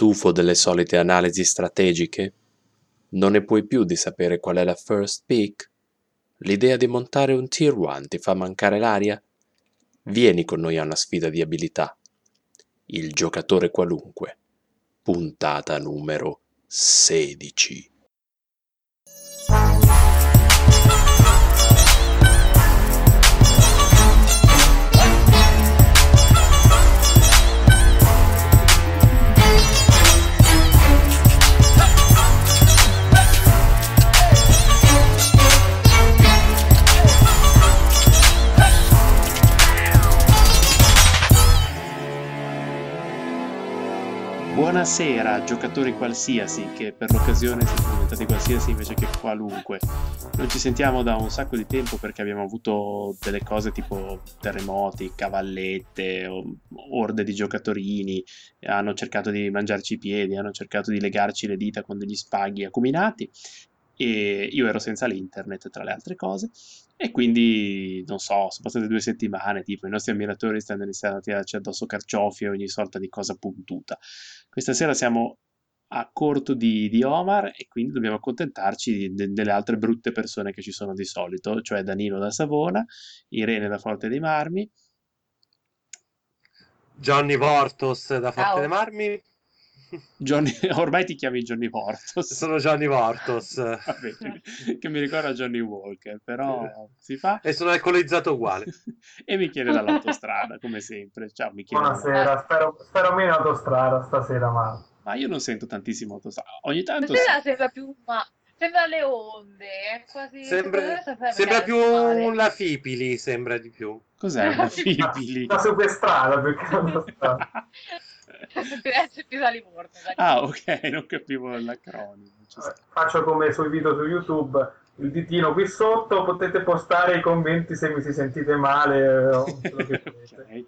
Stufo delle solite analisi strategiche? Non ne puoi più di sapere qual è la first pick? L'idea di montare un tier 1 ti fa mancare l'aria? Vieni con noi a una sfida di abilità. Il giocatore qualunque. Puntata numero 16. Buonasera, giocatori qualsiasi, che per l'occasione siete diventati qualsiasi invece che qualunque. Non ci sentiamo da un sacco di tempo perché abbiamo avuto delle cose tipo terremoti, cavallette, orde di giocatorini, hanno cercato di mangiarci i piedi, hanno cercato di legarci le dita con degli spaghi acuminati. E io ero senza l'internet tra le altre cose e quindi non so, sono passate due settimane, tipo i nostri ammiratori stanno iniziando a tirarci addosso carciofi e ogni sorta di cosa puntuta. Questa sera siamo a corto di, di Omar e quindi dobbiamo accontentarci di, de, delle altre brutte persone che ci sono di solito, cioè Danilo da Savona, Irene da Forte dei Marmi, Johnny Vortos da Forte Ciao. dei Marmi Johnny, ormai ti chiami Johnny Vortos. Sono Johnny Vortos. Vabbè, che mi ricorda Johnny Walker, però si fa. E sono alcolizzato uguale. e mi chiede dall'autostrada, come sempre. Ciao, mi chiede. Buonasera, spero, spero meno autostrada stasera, ma... Ma io non sento tantissimo autostrada. Ogni tanto... Stasera sembra più... Ma... Sembra le onde, è quasi... Sembra, sembra più male. la Fipili, sembra di più. Cos'è la Fipili? La superstrada, perché non da Livorno. Ah, ok, non capivo l'acronimo. Faccio come sui video su YouTube, il ditino qui sotto, potete postare i commenti se mi si sentite male o quello che okay.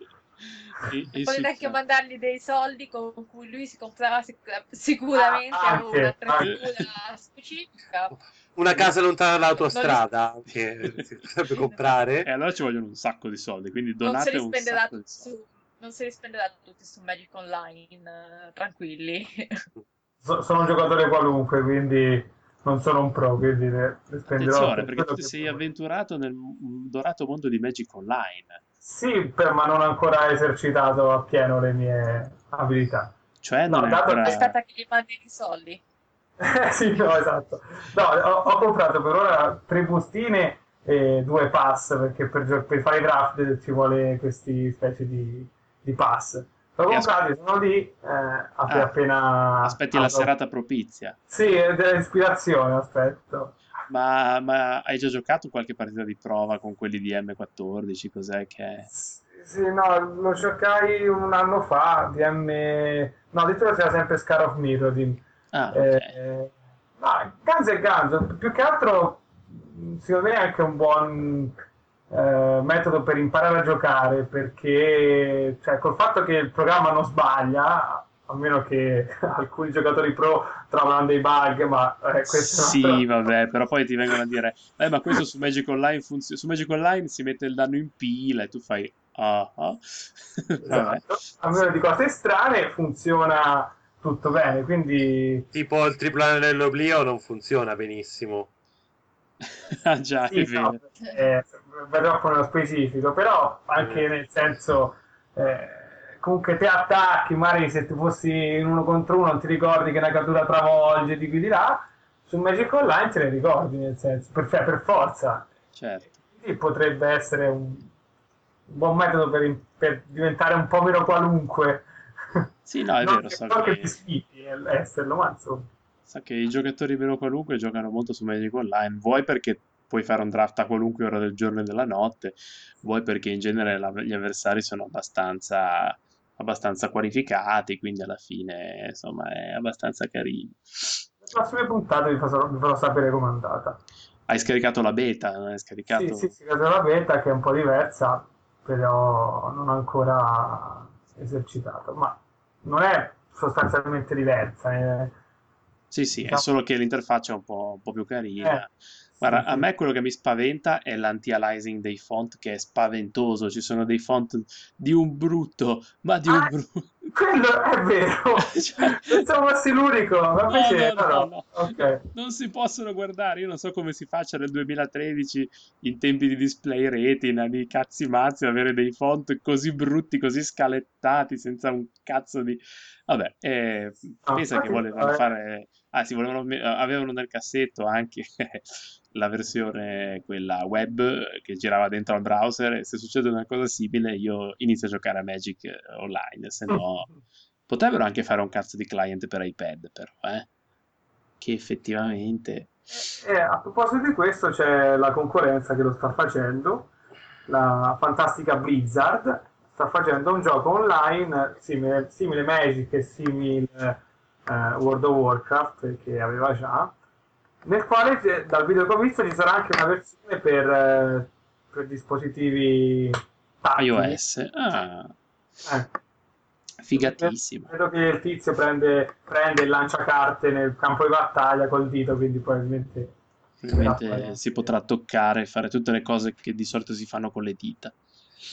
E, e Potete anche mandargli dei soldi con cui lui si comprava sic- sicuramente ah, anche, una attrezzatura specifica. Una casa lontana dall'autostrada che si potrebbe comprare. E allora ci vogliono un sacco di soldi, quindi donate un sacco di soldi. Su non si rispenderà tutti su Magic Online, uh, tranquilli. So, sono un giocatore qualunque, quindi non sono un pro, quindi ne, ne spenderò. Attenzione, perché tu ti sei avventurato nel dorato mondo di Magic Online. Sì, per, ma non ho ancora esercitato appieno le mie abilità. Cioè, non no, dato... ancora... aspetta che gli mandi i soldi. sì, no, esatto. No, ho, ho, comprato per ora tre bustine e due pass, perché per, per fare i draft ci vuole questi specie di di pass. L'ho comprati, sono lì, eh, ah, appena... Aspetti la serata propizia. Sì, dell'ispirazione aspetto. Ma, ma, hai già giocato qualche partita di prova con quelli di M14? Cos'è che... Sì, no, lo giocai un anno fa, di M... No, addirittura c'era sempre Scar of Mirrodin. Ah, okay. eh, no, Guns e Guns, più che altro secondo me è anche un buon eh, metodo per imparare a giocare perché cioè, col fatto che il programma non sbaglia a meno che alcuni giocatori pro trovano dei bug, ma eh, questo Sì, un'altra... vabbè, però poi ti vengono a dire, eh, ma questo su Magic Online funziona, su Magic Online si mette il danno in pila e tu fai, ah, ah. Esatto. a meno di cose strane funziona tutto bene, quindi... Tipo il triplo anello non funziona benissimo. ah già, sì. No, eh, verrò con uno specifico, però anche mm. nel senso, eh, comunque te attacchi, magari se tu fossi in uno contro uno non ti ricordi che una cattura travolge di qui di là, su Magic Online te ne ricordi, nel senso, per, per forza. Certo. Quindi potrebbe essere un, un buon metodo per, per, diventare un po' meno qualunque. Sì, no, è non vero. So che, sfitti esserlo, ma insomma. Sa che i giocatori meno qualunque giocano molto su Magic Online, vuoi perché puoi fare un draft a qualunque ora del giorno e della notte, vuoi perché in genere la, gli avversari sono abbastanza, abbastanza qualificati, quindi alla fine insomma è abbastanza carino. Le prossime puntate vi farò, vi farò sapere com'è andata. Hai scaricato la beta? Non hai scaricato? Sì, sì, scaricato la beta che è un po' diversa, però non ho ancora esercitato, ma non è sostanzialmente diversa. È... Sì, sì, è solo che l'interfaccia è un po', un po più carina. Eh Guarda, a me quello che mi spaventa è l'anti-aliasing dei font che è spaventoso, ci sono dei font di un brutto, ma di un ah, brutto. Quello è vero, cioè... pensavo fosse l'unico, ma invece no, no, no, no. Okay. Non si possono guardare, io non so come si faccia nel 2013 in tempi di display retina, di cazzi mazzi, avere dei font così brutti, così scalettati, senza un cazzo di... Vabbè, eh, ah, pensa che volevano fare... Ah, sì, volevano... avevano nel cassetto anche la versione quella web che girava dentro al browser e se succede una cosa simile io inizio a giocare a Magic eh, online, se no potrebbero anche fare un cazzo di client per iPad però, eh? Che effettivamente... Eh, a proposito di questo c'è la concorrenza che lo sta facendo, la fantastica Blizzard sta facendo un gioco online simile, simile Magic e simile uh, World of Warcraft che aveva già, nel quale dal video che ho visto ci sarà anche una versione per, eh, per dispositivi tattili. iOS. Ah. Eh. Figatissimo. Vedo che il tizio prende, prende e lancia carte nel campo di battaglia col dito, quindi probabilmente... Probabilmente si potrà toccare e fare tutte le cose che di solito si fanno con le dita.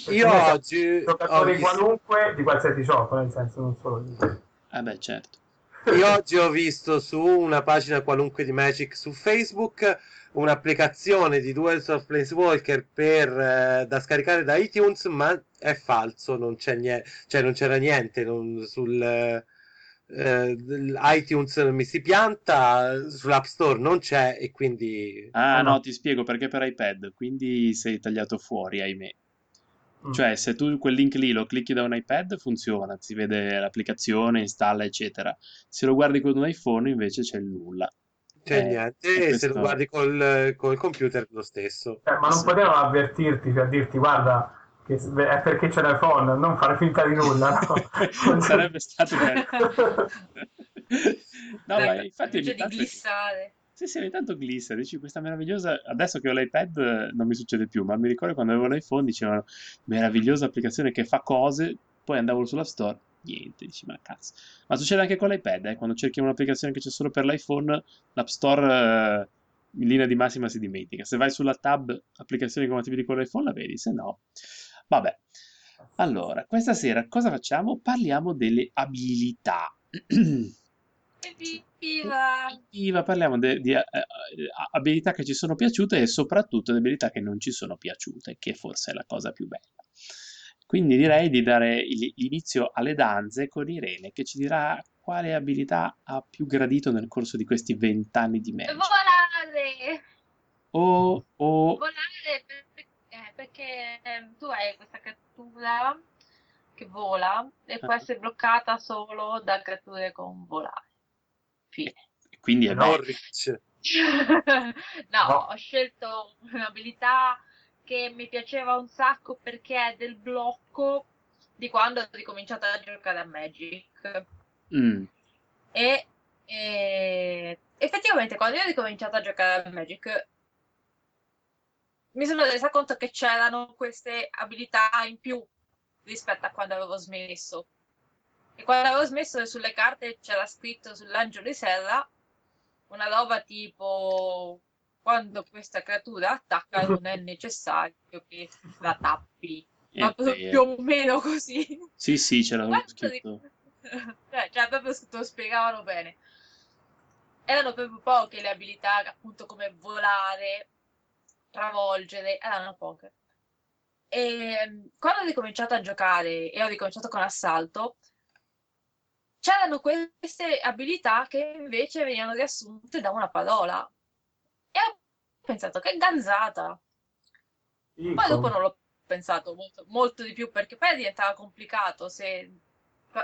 Io oggi... Giocatori visto... qualunque di qualsiasi gioco, nel senso non solo di... Eh beh, certo. Io oggi ho visto su una pagina qualunque di Magic su Facebook un'applicazione di Duels of Planeswalker per, eh, da scaricare da iTunes, ma è falso, non, c'è niente, cioè non c'era niente non, sul eh, iTunes mi si pianta, sull'App Store non c'è e quindi... Ah no, no, ti spiego perché per iPad, quindi sei tagliato fuori, ahimè. Mm. Cioè, se tu quel link lì lo clicchi da un iPad, funziona, si vede l'applicazione, installa, eccetera. Se lo guardi con un iPhone, invece c'è nulla. C'è eh, niente, e questo... se lo guardi col, col computer lo stesso. Eh, ma non sì. potevano avvertirti per dirti, guarda, che è perché c'è l'iPhone, non fare finta di nulla. No? Sarebbe stato bello. no, ma infatti... Di glissare. Sì, sì, ogni tanto glissa, dici questa meravigliosa... Adesso che ho l'iPad non mi succede più, ma mi ricordo quando avevo l'iPhone dicevano meravigliosa applicazione che fa cose, poi andavo sulla store, niente, dici ma cazzo. Ma succede anche con l'iPad, eh? quando cerchi un'applicazione che c'è solo per l'iPhone, l'App Store eh, in linea di massima si dimentica. Se vai sulla tab applicazioni compatibili con l'iPhone la vedi, se no... Vabbè. Allora, questa sera cosa facciamo? Parliamo delle abilità. Evviva! parliamo de- di uh, abilità che ci sono piaciute e soprattutto di abilità che non ci sono piaciute, che forse è la cosa più bella. Quindi direi di dare l'inizio alle danze con Irene che ci dirà quale abilità ha più gradito nel corso di questi vent'anni di Magic. Volare! O, o... Volare perché, eh, perché ehm, tu hai questa cattura che vola e può ah. essere bloccata solo da creature con volare. Fine. Quindi è Norwich. no, no, ho scelto un'abilità che mi piaceva un sacco perché è del blocco di quando ho ricominciato a giocare a Magic. Mm. E, e, effettivamente quando io ho ricominciato a giocare a Magic mi sono resa conto che c'erano queste abilità in più rispetto a quando avevo smesso. E quando avevo smesso sulle carte c'era scritto sull'angelo di serra una roba tipo quando questa creatura attacca non è necessario che la tappi. Ma più o meno così. Sì, sì, c'era scritto. Cioè, cioè, proprio lo spiegavano bene. Erano proprio poche le abilità, appunto, come volare, travolgere, erano poche. E quando ho ricominciato a giocare e ho ricominciato con assalto, c'erano queste abilità che invece venivano riassunte da una parola. E ho pensato che ganzata. Poi dopo non l'ho pensato molto, molto, di più perché poi diventava complicato se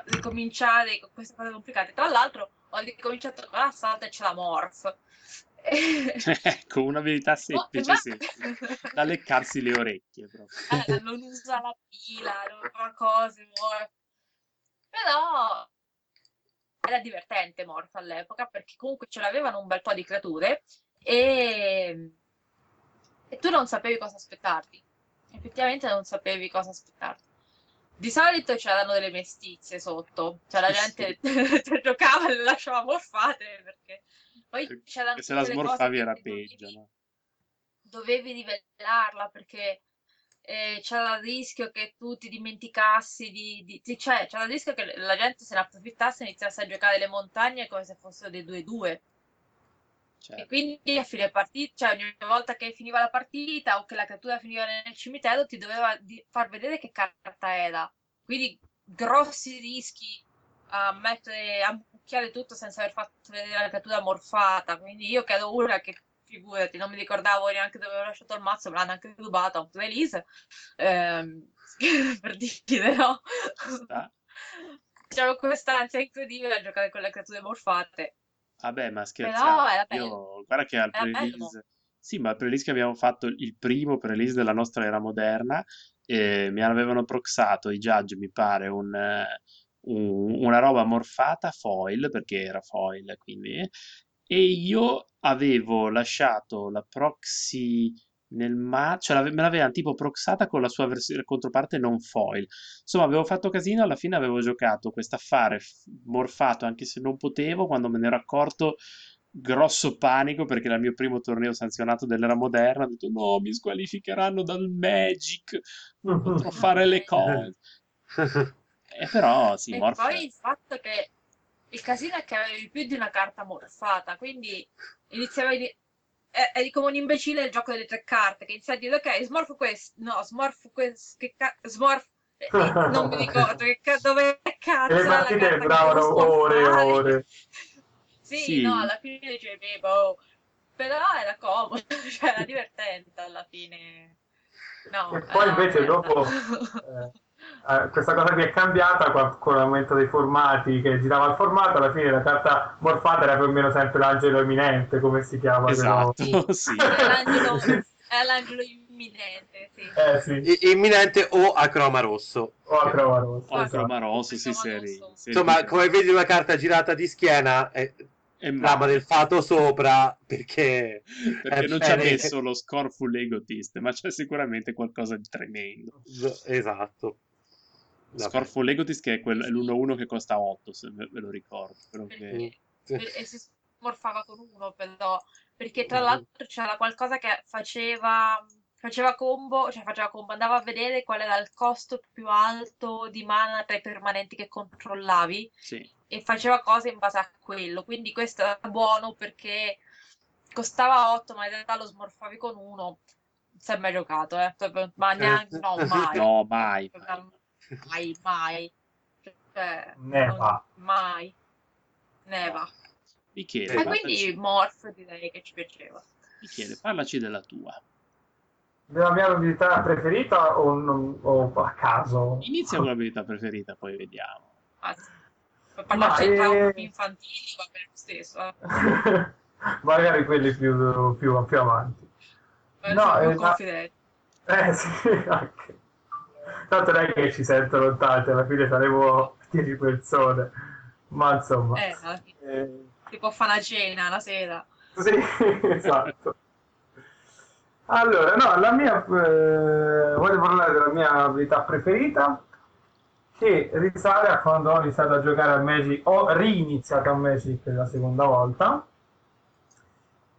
ricominciare con queste cose complicate. Tra l'altro ho ricominciato con l'assalto e c'è la morph. ecco, un'abilità semplice, oh, semplice. Da leccarsi le orecchie. Eh, non usa la pila, non fa cose. Però era divertente Morph all'epoca perché comunque ce l'avevano un bel po' di creature e, e tu non sapevi cosa aspettarti. Effettivamente non sapevi cosa aspettarti. Di solito c'erano delle mestizie sotto, cioè la gente sì. giocava e le lasciava morfate perché poi c'erano se la smorfavi era peggio, dovevi, no? dovevi rivelarla perché e c'era il rischio che tu ti dimenticassi di, di- di- cioè c'era il rischio che la gente se ne approfittasse e iniziasse a giocare le montagne come se fossero dei 2-2. E Certo. quindi a fine partita, cioè ogni volta che finiva la partita o che la creatura finiva nel cimitero, ti doveva far vedere che carta era. Quindi grossi rischi a mettere, a mucchiare tutto senza aver fatto vedere la creatura morfata. Quindi io che ero una che, figurati, non mi ricordavo neanche dove avevo lasciato il mazzo, me l'hanno anche rubato a un release. Ehm, per dire, no? C'avevo questa ansia incredibile a giocare con le creature morfate. Vabbè, ma bello. Io, guarda che al pre-release... Sì, ma al pre-release che abbiamo fatto, il primo pre-release della nostra era moderna, eh, mi avevano proxato i judge, mi pare, un, eh, un- una roba morfata foil, perché era foil, quindi... E io avevo lasciato la proxy nel ma... cioè l'ave- me l'avevano tipo proxata con la sua versione controparte non foil. Insomma, avevo fatto casino, alla fine avevo giocato quest'affare f- morfato anche se non potevo, quando me ne ero accorto, grosso panico perché era il mio primo torneo sanzionato dell'era moderna, ho detto no, mi squalificheranno dal Magic, non potrò fare le cose. E però sì, E Morph poi il fatto che il casino è che avevi più di una carta morfata, quindi iniziavi di... eh, Eri come un imbecille nel gioco delle tre carte, che iniziavi a dire ok, smorfo questo, no, smorfo questo, che ca... smorfo... e- e non mi ricordo che ca... dove cazzo le partite duravano devo ore e ore. Sì, Sì. no, alla fine dicevi, boh, però era comodo, cioè era divertente alla fine. No, E poi invece dopo eh, eh, questa cosa qui è cambiata con l'aumento dei formati che girava il formato, alla fine la carta morfata era più o meno sempre l'angelo eminente, come si chiama? Esatto, sì. È l'angelo, è l'angelo imminente, sì. Eh sì, I- Imminente o a croma rosso. o a croma rossa. O a esatto. croma rosso, sì, Croma seri, rosso. Insomma, come vedi una carta girata di schiena, è e male. del fato sopra, perché... Perché non ci ha messo lo Scorful Egotist, ma c'è sicuramente qualcosa di tremendo. Esatto. Vabbè. Scorful Egotist che è, quel- è l'1-1 che costa 8, se ve ve lo ricordo. che- E, e si smorfava con uno, però, perché tra l'altro c'era qualcosa che faceva, faceva combo, cioè faceva combo, andava a vedere qual era il costo più alto di mana tra i permanenti che controllavi Sì, e faceva cose in base a quello. Quindi questo era buono perché costava 8, ma in realtà lo smorfavi con uno. Non si è mai giocato, eh. Ma neanche, no, mai. no, mai. Mai, mai. Cioè, Neva. mai. Neva. Michele, E parlaci, quindi Morph direi che ci piaceva. Michele, parlaci della tua. Della mia abilità preferita o, non- o a caso? Inizia con l'abilità preferita, poi vediamo. Anzi, per parlarci Ma, di traumi eh, infantili va bene lo stesso. Eh. Magari quelli più, più, più avanti. Per No, più eh, ma- confidenti. Eh sì, anche. Tanto non è che ci sentono tante, alla fine saremo 10 persone. Ma insomma. Eh, eh, si può fare una cena la sera. Sì, esatto. Allora, no, la mia, eh, voglio parlare della mia abilità preferita che risale a quando ho iniziato a giocare a Magic, ho riniziato a Magic per la seconda volta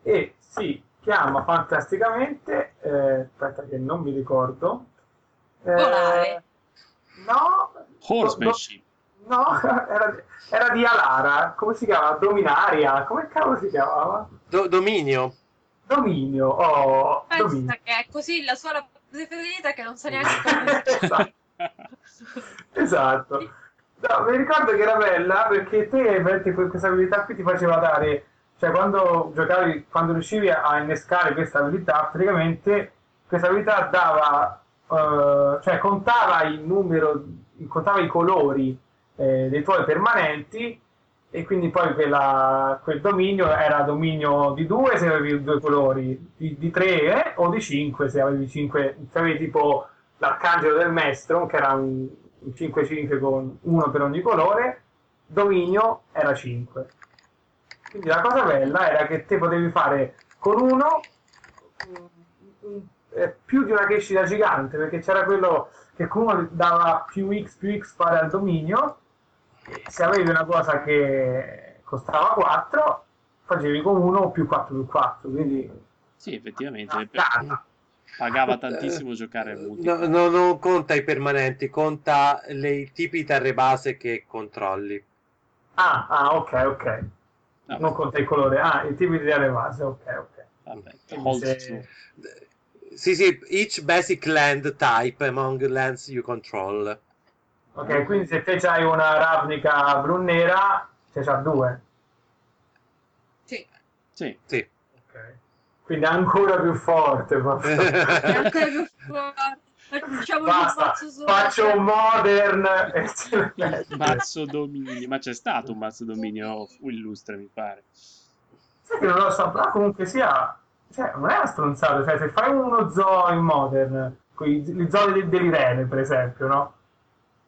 e si chiama fantasticamente, eh, aspetta che non mi ricordo, Volare. no, Horsemanship. no, era, era di Alara, come si chiama? Dominaria, come cavolo si chiamava? Do- dominio. Dominio, oh, Pensa dominio. che è così la sua preferita che non sa neanche come esatto. esatto. No, mi ricordo che era bella perché te questa abilità qui ti faceva dare, cioè quando giocavi, quando riuscivi a innescare questa abilità, praticamente questa abilità dava, eh, cioè contava il numero, contava i colori eh, dei tuoi permanenti e quindi poi quella- quel dominio era dominio di 2 se avevi due colori, di 3 o di 5 se avevi 5, se avevi tipo l'arcangelo del maestro che era un, un 5-5 con uno per ogni colore, dominio era 5. Quindi la cosa bella era che te potevi fare con uno mm, mm, eh, più di una crescita gigante perché c'era quello che con uno dava più x più x pari al dominio se avevi una cosa che costava 4 facevi con 1 più 4 più 4 quindi Sì, effettivamente. Ah, data. Pagava tantissimo giocare al multi. No, no, non conta i permanenti, conta le- i tipi di terre base che controlli. Ah, ah, ok, ok. No, Non conta il colore. Ah, i tipi di aree base, ok, ok. vabbè, se-. Sì, sì, each basic land type among lands you control. Ok, quindi se te c'hai una Ravnica blu-nera, te c'ha due. Sì. Sì, Sì. Ok. Quindi è ancora più forte. È ancora più forte. Basta, solo. faccio un modern ce mazzo dominio, ma c'è stato un mazzo dominio illustre, mi pare. Sai che non lo so, però comunque sia... Cioè, non è una stronzata. Cioè, se fai uno zoo in modern, con i, gli zoo del- dell'Irene, per esempio, no?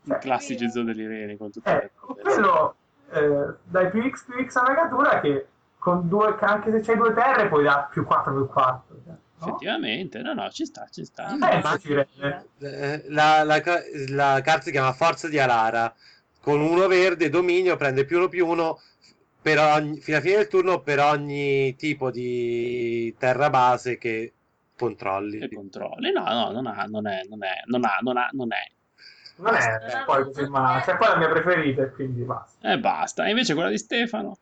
I classici zoo dell'Irene con tutte le Ecco, quello eh, dai più X più X alla natura che con due, anche se c'hai due terre puoi dare più 4 più 4. Cioè, no? Effettivamente, no, no, ci sta, ci sta. Mm. Pensaci, Rene. Eh, La, la la carta si chiama Forza di Alara. Con uno verde, dominio, prende più uno più uno per ogni, fino alla fine del turno per ogni tipo di terra base che controlli. E controlli. No, no, non ha, non è, non è, non ha, non ha, non è. Non è Non poi così male. Cioè, poi è la mia preferita e quindi basta. E basta. E invece quella di Stefano,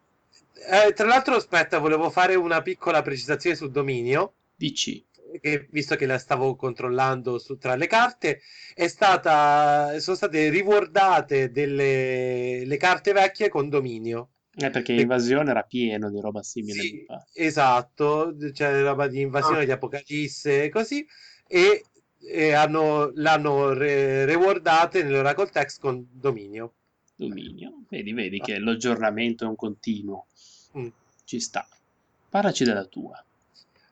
Eh, tra l'altro, aspetta, volevo fare una piccola precisazione sul dominio. DC. che visto che la stavo controllando su- tra le carte, è stata, sono state rewardate delle le carte vecchie con dominio. Eh, perché E- invasione era pieno di roba simile. Sì, esatto, c'è roba di invasione Ah. di Apocalisse e così, e, e hanno, l'hanno re- rewardate nell'Oracle Text con dominio. Dominio. Vedi, vedi che l'aggiornamento è un continuo. Mm. Ci sta. Parlaci della tua.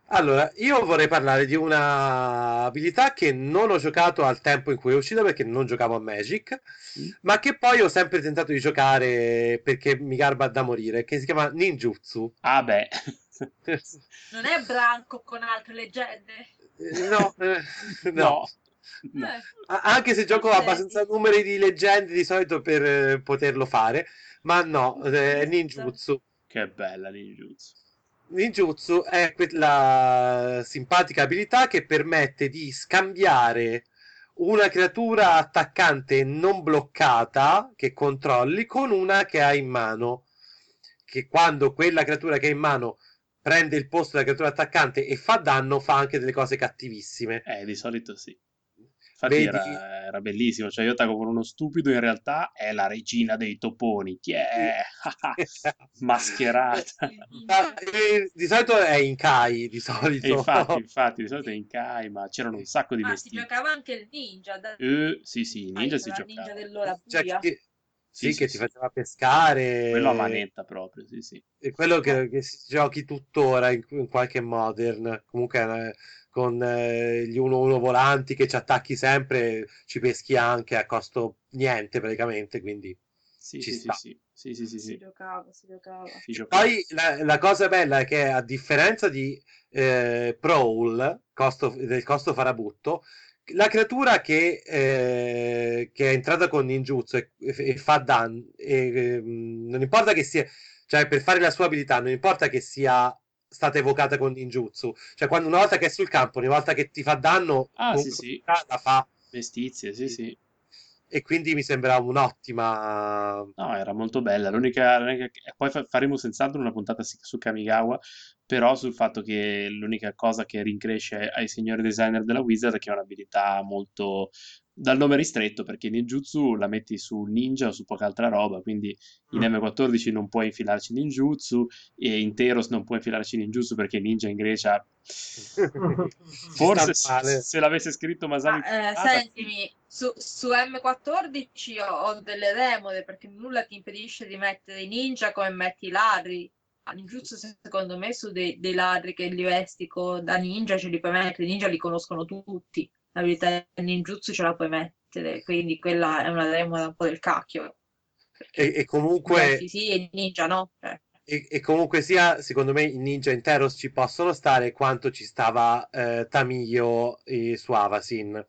Allora, io vorrei parlare di una abilità che non ho giocato al tempo in cui è uscita perché non giocavo a Magic, Mm. ma che poi ho sempre tentato di giocare perché mi garba da morire, che si chiama Ninjutsu. Ah, beh. Non è branco con altre leggende? Eh, No, eh, no. no. No. Eh, Anche se gioco abbastanza numeri di leggende di solito per eh, poterlo fare, ma no, è ninjutsu. Che bella ninjutsu. Ninjutsu è quella simpatica abilità che permette di scambiare una creatura attaccante non bloccata che controlli con una che hai in mano. Che quando quella creatura che hai in mano prende il posto della creatura attaccante e fa danno, fa anche delle cose cattivissime. Eh, di solito sì. Infatti era, era bellissimo. Cioè, io attacco con uno stupido, in realtà è la regina dei toponi. Chi è? Mascherata. Ah, eh, di solito è in Kai, di solito. E infatti, infatti, di solito è in Kai, ma c'erano un sacco di Ah, si vestiti. giocava anche il ninja. Da... Eh, sì, sì, in ninja si giocava. ninja dell'ora Cioè, che- sì, Sì, che sì, ti faceva pescare. Quello a manetta proprio, sì, sì. È quello che, che si giochi tuttora in, in qualche modern. Comunque eh, con eh, gli 1-1 volanti che ci attacchi sempre, ci peschi anche a costo niente praticamente. Quindi Sì, Ci sì, sì, sta. sì, sì, sì, sì, Si sì. giocava, si giocava. Si giocava. Poi la, la cosa bella è che a differenza di eh, Prowl, costo- del costo farabutto, la creatura che, eh, che è entrata con ninjutsu e, e fa danno, e, ehm, non importa che sia, cioè per fare la sua abilità, non importa che sia stata evocata con ninjutsu, cioè quando una volta che è sul campo, una volta che ti fa danno, Ah, sì, sì. la fa Vestizie, sì, sì. e quindi mi sembra un'ottima No, era molto bella. L'unica, l'unica- poi fa- faremo senz'altro una puntata su Kamigawa, però sul fatto che l'unica cosa che rincresce ai signori designer della Wizard è che è un'abilità molto dal nome ristretto, perché ninjutsu la metti su ninja o su poca altra roba, quindi in Mm. M14 non puoi infilarci ninjutsu e in Teros non puoi infilarci ninjutsu perché ninja in Grecia forse se, se l'avesse scritto Masami Ma, eh, sentimi, su, su M14 ho, ho delle remore perché nulla ti impedisce di mettere i ninja come metti i ladri. A Ninjutsu secondo me su dei, dei ladri che li vesti co- da ninja ce li puoi mettere, i ninja li conoscono tutti, l'abilità del ninjutsu ce la puoi mettere, quindi quella è una remora un po' del cacchio. e, e comunque sì e ninja no. Cioè, E, e comunque sia, secondo me i ninja in Teros ci possono stare quanto ci stava eh, Tamiyo eh, su Avasin.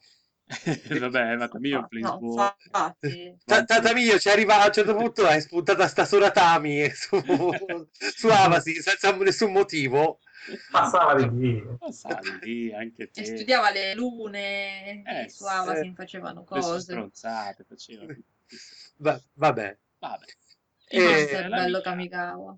Vabbè, ma Tamiyo è un No, Planeswalker. infatti. Ta- Tatamio ci arriva a un certo punto è spuntata sta Soratami su, su Avasi senza nessun motivo Passava di lì. Passava lì anche E te. studiava le lune, Eh, e su Avasin eh, facevano cose. stronzate faceva. Va- vabbè Vabbè. Eh, Quanto Invece è bello Kamigawa.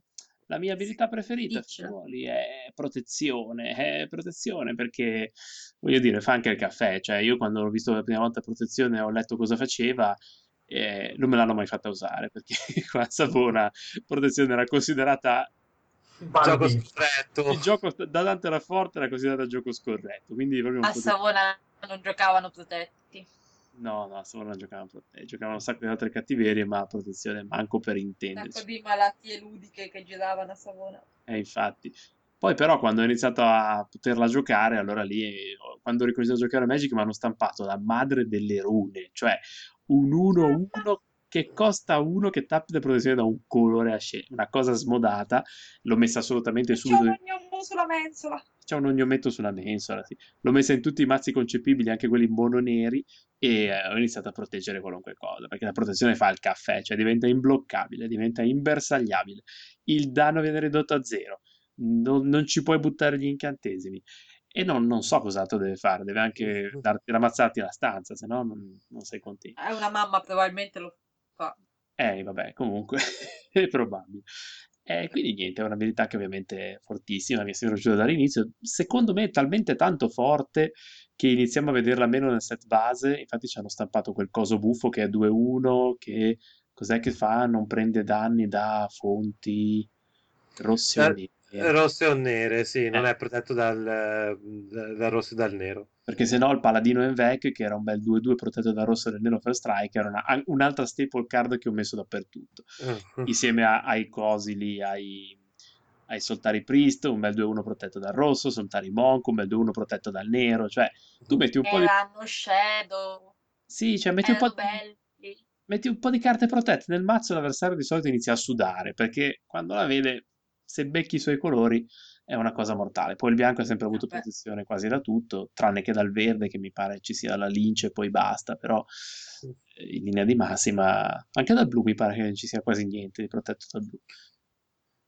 La mia abilità preferita, Diccela. figliuoli, è protezione, è protezione perché, voglio dire, fa anche il caffè, cioè io quando ho visto la prima volta protezione ho letto cosa faceva e non me l'hanno mai fatta usare perché qua a Savona protezione era considerata, gioco scorretto il gioco da Dante era forte era considerato gioco scorretto, quindi proprio un A po' di- Savona non giocavano protetti. No, no, a Savona non giocavano prote- giocavano un sacco di altre cattiverie, ma protezione manco per Un sacco intenderci. di malattie ludiche che giravano a Savona. Eh, infatti. Poi però quando ho iniziato a poterla giocare, allora lì, eh, quando ho ricominciato a giocare a Magic mi hanno stampato la madre delle rune, cioè un 1-1 che costa uno che tappi la protezione da un colore a scelta, una cosa smodata, l'ho messa assolutamente C'è subito, un ognomo sulla mensola. C'è un ognometto sulla mensola, sì. L'ho messa in tutti i mazzi concepibili, anche quelli mono-neri, e eh, ho iniziato a proteggere qualunque cosa, perché la protezione fa il caffè, cioè diventa imbloccabile, diventa imbersagliabile, il danno viene ridotto a zero, non, non ci puoi buttare gli incantesimi, e non, non so cos'altro deve fare, deve anche darti, ramazzarti la stanza, se no non, non sei contento. È una mamma probabilmente lo fa. Eh, vabbè, comunque è probabile. E quindi niente, è un'abilità che ovviamente è fortissima, mi è sempre piaciuta dall'inizio. Secondo me è talmente tanto forte che iniziamo a vederla meno nel set base. Infatti ci hanno stampato quel coso buffo che è 2-1, che cos'è che fa? Non prende danni da fonti rossi o nere. Rosse o nere sì non Eh. è protetto dal, dal, dal rosso e dal nero. Perché se no il paladino Envec, che era un bel 2-2 protetto dal rosso e dal nero First Strike, era una- un'altra staple card che ho messo dappertutto. insieme a- ai cosi lì, ai, ai Soltari Priest, un bel 2-1 protetto dal rosso, Soltari Monk, un bel 2-1 protetto dal nero, cioè tu metti un po' di... Erano Shadow, Sì, cioè metti un po' di... metti un po' di carte protette nel mazzo, l'avversario di solito inizia a sudare, perché quando la vede, se becchi i suoi colori, è una cosa mortale. Poi il bianco ha sempre avuto Vabbè. protezione quasi da tutto, tranne che dal verde, che mi pare ci sia la lince e poi basta, però eh, in linea di massima, anche dal blu mi pare che non ci sia quasi niente di protetto dal blu.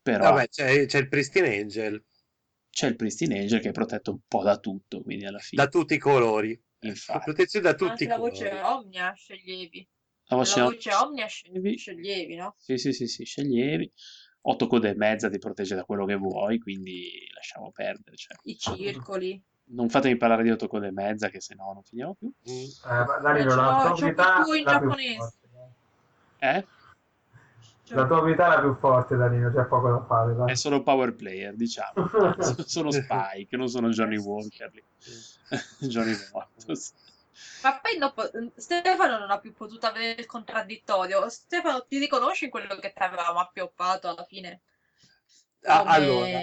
Però vabbè c'è, c'è il Pristine Angel c'è il Pristine Angel che è protetto un po' da tutto, quindi alla fine, da tutti i colori infatti, protezione da tutti Anche i la colori voce Omnia sceglievi. la La voce voce Omnia sce- sceglievi. sceglievi, no? Sì, sì, sì, sì, sceglievi. 8 code e mezza ti protegge da quello che vuoi, quindi lasciamo perdere. cioè. I circoli. Non fatemi parlare di 8 code e mezza, che se no non finiamo più. Mm. Eh, Danilo, Eh, la tua abilità in è la più giapponese. Eh? Cioè, La tua abilità è la più forte, Danilo, c'è poco da fare. dai. È solo power player, diciamo. So- Sono Spike, non sono Johnny Walker. Johnny Mortos. Ma poi dopo Stefano non ha più potuto avere il contraddittorio. Stefano, ti riconosci in quello che ti avevamo appioppato alla fine? Ah, allora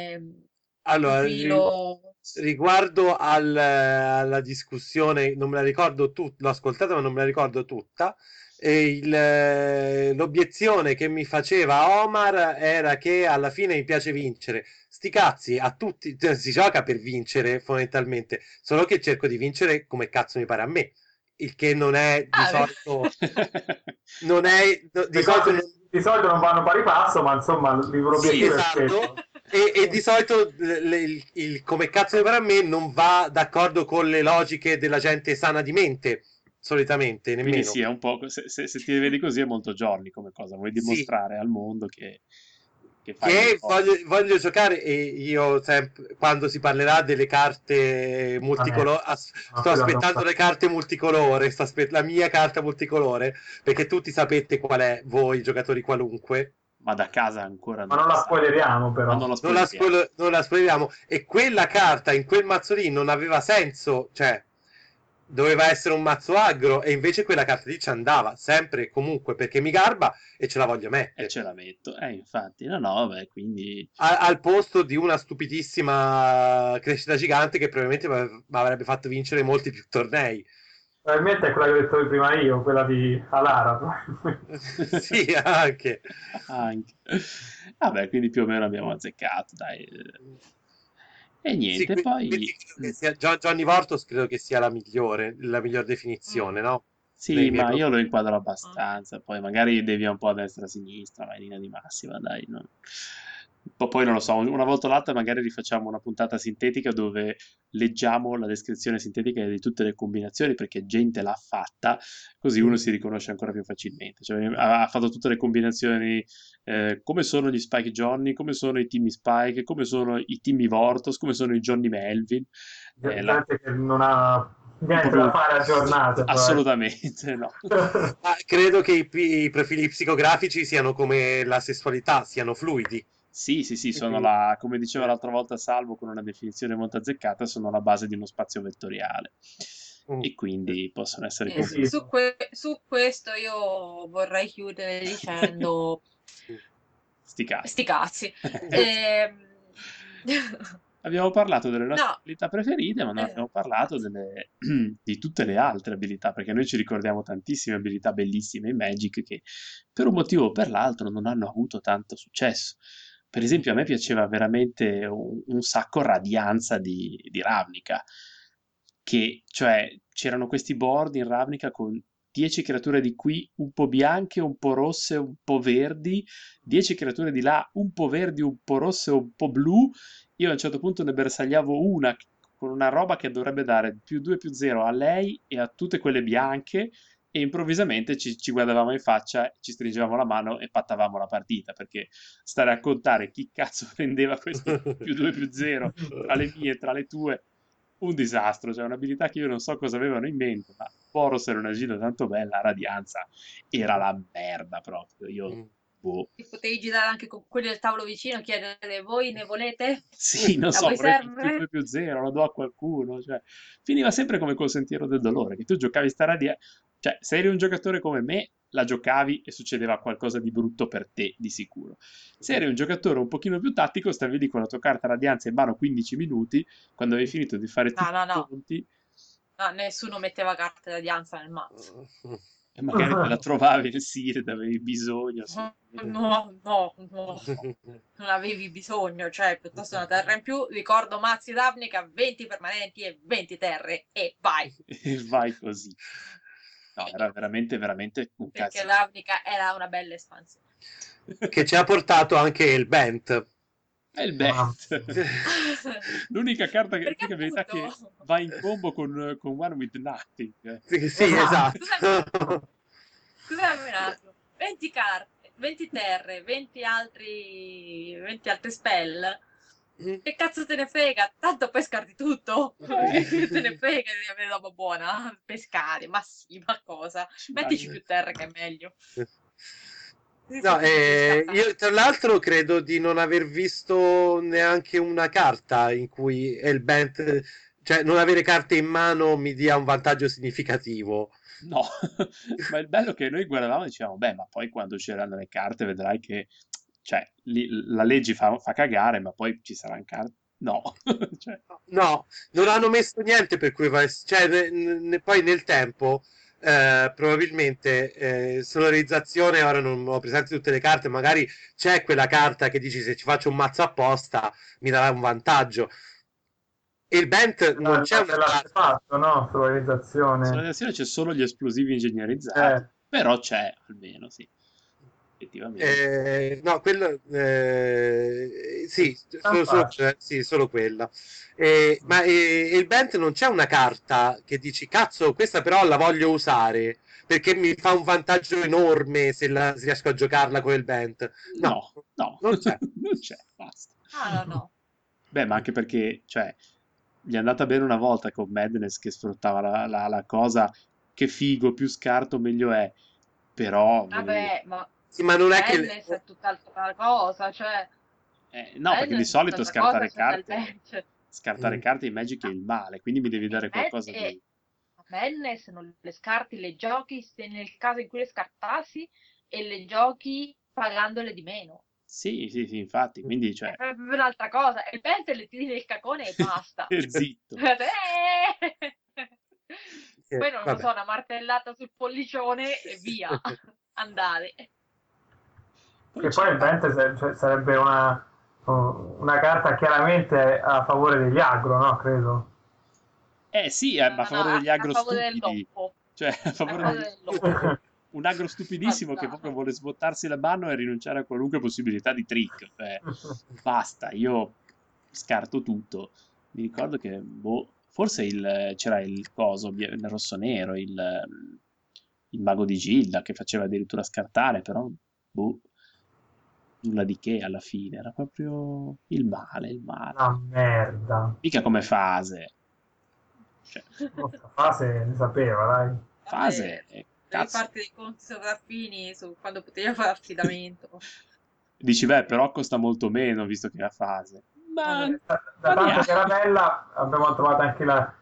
allora filo- riguardo al- alla discussione non me la ricordo tutta l'ho ascoltata ma non me la ricordo tutta e il- l'obiezione che mi faceva Omar era che alla fine mi piace vincere sti cazzi a tutti cioè, si gioca per vincere fondamentalmente solo che cerco di vincere come cazzo mi pare a me il che non è di Ah, solito non è no, di solito non- di solito non vanno pari passo, ma insomma l'obiettivo è esatto. E, e di solito le- il, il come cazzo mi pare a me non va d'accordo con le logiche della gente sana di mente, solitamente, Quindi nemmeno. sì, è un po'. Se, se- se ti vedi così è molto Johnny come cosa. Vuoi Sì. dimostrare al mondo che, che Che voglio, voglio giocare e io sempre, quando si parlerà delle carte multicolore, as- No, sto aspettando le carte multicolore, sto aspe- la mia carta multicolore, perché tutti sapete qual è voi giocatori qualunque. Ma da casa ancora Ma non la spoileriamo, però. Non la non la, spoileriamo. spoil- non la spoileriamo e quella carta in quel mazzo lì non aveva senso cioè doveva essere un mazzo agro e invece quella carta lì ci andava sempre e comunque perché mi garba e ce la voglio E mettere ce la metto. Eh, infatti, no, no, beh, quindi A- al posto di una stupidissima crescita gigante che probabilmente mi avrebbe fatto vincere molti più tornei Probabilmente è quella che ho detto prima io, quella di Alara. sì anche anche. Vabbè, quindi più o meno abbiamo azzeccato, dai. E niente, Sì, poi... sia- Johnny Vortos credo che sia la migliore, la miglior definizione, no? Sì, Nei ma miei io lo inquadro abbastanza, poi magari devia un po' a destra e a sinistra, ma in linea di massima, dai. no. Po- Poi non lo so, una volta o l'altra magari rifacciamo una puntata sintetica dove leggiamo la descrizione sintetica di tutte le combinazioni, perché gente l'ha fatta, così uno si riconosce ancora più facilmente. Cioè, ha, fatto tutte le combinazioni, eh, come sono gli Spike Johnny, come sono i Timmy Spike, come sono i Timmy Vortos, come sono i Johnny Melvin. Eh, la- che non ha niente proprio- da fare a giornata. poi. Assolutamente no. Ma credo che i, i profili psicografici siano come la sessualità, siano fluidi. Sì, sì, sì, sono Quindi- la, come diceva l'altra volta Salvo con una definizione molto azzeccata, sono la base di uno spazio vettoriale Mm. e quindi possono essere Eh, così. su, que- su questo io vorrei chiudere dicendo Sti cazzi. sti cazzi. Ehm, Abbiamo parlato delle nostre No. abilità preferite, ma non Eh. abbiamo parlato delle- di tutte le altre abilità, perché noi ci ricordiamo tantissime abilità bellissime in Magic che per un motivo o per l'altro non hanno avuto tanto successo. Per esempio, a me piaceva veramente un, un sacco Radianza di, di Ravnica, che cioè c'erano questi board in Ravnica con 10 creature di qui un po' bianche, un po' rosse, un po' verdi, 10 creature di là un po' verdi, un po' rosse, un po' blu. Io a un certo punto ne bersagliavo una con una roba che dovrebbe dare più 2 più 0 a lei e a tutte quelle bianche e improvvisamente ci, ci guardavamo in faccia, ci stringevamo la mano e pattavamo la partita perché stare a contare chi cazzo prendeva questi più 2 più 0 tra le mie e tra le tue un disastro, cioè un'abilità che io non so cosa avevano in mente, ma Boros era una gira tanto bella, Radianza era la merda proprio, io Mm. boh. Ti potevi girare anche con quelli del tavolo vicino, chiedere voi ne volete? Sì, non so, più 2 più 0, lo do a qualcuno, cioè, finiva sempre come col sentiero del dolore, che tu giocavi sta Radianza, cioè, se eri un giocatore come me, la giocavi e succedeva qualcosa di brutto per te, di sicuro. Se eri un giocatore un pochino più tattico, stavi lì con la tua carta Radianza in mano 15 minuti, quando avevi finito di fare tutti no, i no. conti, No, nessuno metteva carte da dianza nel mazzo. e magari te la trovavi nel Sired, avevi bisogno. No, no, no, non avevi bisogno, cioè piuttosto una terra in più, ricordo mazzi Ravnica, 20 permanenti e 20 terre e vai, E vai così. No, era veramente, veramente un perché cazzo. Ravnica era una bella espansione. che ci ha portato anche il Bent. È il Ah. bet. L'unica carta che, Perché abilità che va in combo con, con One with Nothing. Sì, sì, Esatto. esatto. Scusami un attimo, 20 carte, 20 terre, 20 altri, 20 altri spell. Che cazzo te ne frega? Tanto poi scarti tutto. Che te ne frega di avere roba buona? Pescare, ma sì, ma cosa? Mettici più terre che è meglio. No, eh, io tra l'altro credo di non aver visto neanche una carta in cui il Bent, cioè non avere carte in mano mi dia un vantaggio significativo. No, ma il bello è che noi guardavamo e dicevamo, beh, ma poi quando c'erano le carte vedrai che, cioè, lì la legge fa, fa cagare, ma poi ci saranno carte. No, cioè, No, non hanno messo niente per cui va- cioè, ne- ne- poi nel tempo eh, probabilmente eh, sonorizzazione ora non ho presente tutte le carte, magari c'è quella carta che dici se ci faccio un mazzo apposta mi darà un vantaggio. E il Bent non c'è una carta. fatto, no? Sull'organizzazione. sulla redazione c'è solo gli esplosivi ingegnerizzati, Eh. però c'è almeno, sì, effettivamente. Eh, no, quello eh, sì, solo, solo- sì, solo quella. Eh, ma eh, il Bent non c'è una carta che dici cazzo, questa però la voglio usare perché mi fa un vantaggio enorme se, la- se riesco a giocarla con il Bent. No, no, non c'è. non c'è, basta. Ah, no, no. Beh, ma anche perché, cioè, gli è andata bene una volta con Madness che sfruttava la, la- la cosa che figo, più scarto meglio è, però... Vabbè, ma Sì, ma non è che Madness è tutt'altra cosa, cioè... eh, no, perché di è solito scartare carte, scartare Mm. carte in Magic è il male, quindi mi devi dare qualcosa di... Madness non le scarti, le giochi se nel caso in cui le scartassi e le giochi pagandole di meno. Sì, sì, sì, infatti, quindi, cioè, È proprio un'altra cosa. E pensi le tiri nel cacone e basta. zitto. Eh! eh, Poi non lo so, una martellata sul pollicione e via. Andare. Che poi il cioè, sarebbe una Una carta chiaramente a favore degli agro, no? Credo. Eh sì, eh, ma a favore no, degli a agro favore del stupidi. Cioè, a A favore favore degli... del. Un agro stupidissimo che proprio vuole sbottarsi la mano e rinunciare a qualunque possibilità di trick. Cioè, basta, io scarto tutto. Mi ricordo che, boh, forse il- c'era il coso, il rosso-nero, il, il mago di Gilda che faceva addirittura scartare, però, boh, nulla di che alla fine, era proprio il male, il male. Una merda. Mica come fase. Cioè, fase ne sapeva, dai. fase, cazzo. farti dei conti sopraffini su quando potevi fare affidamento. Dici, beh, però costa molto meno visto che è la fase. Ma Vabbè. Da, da tanto neanche. caramella abbiamo trovato anche la...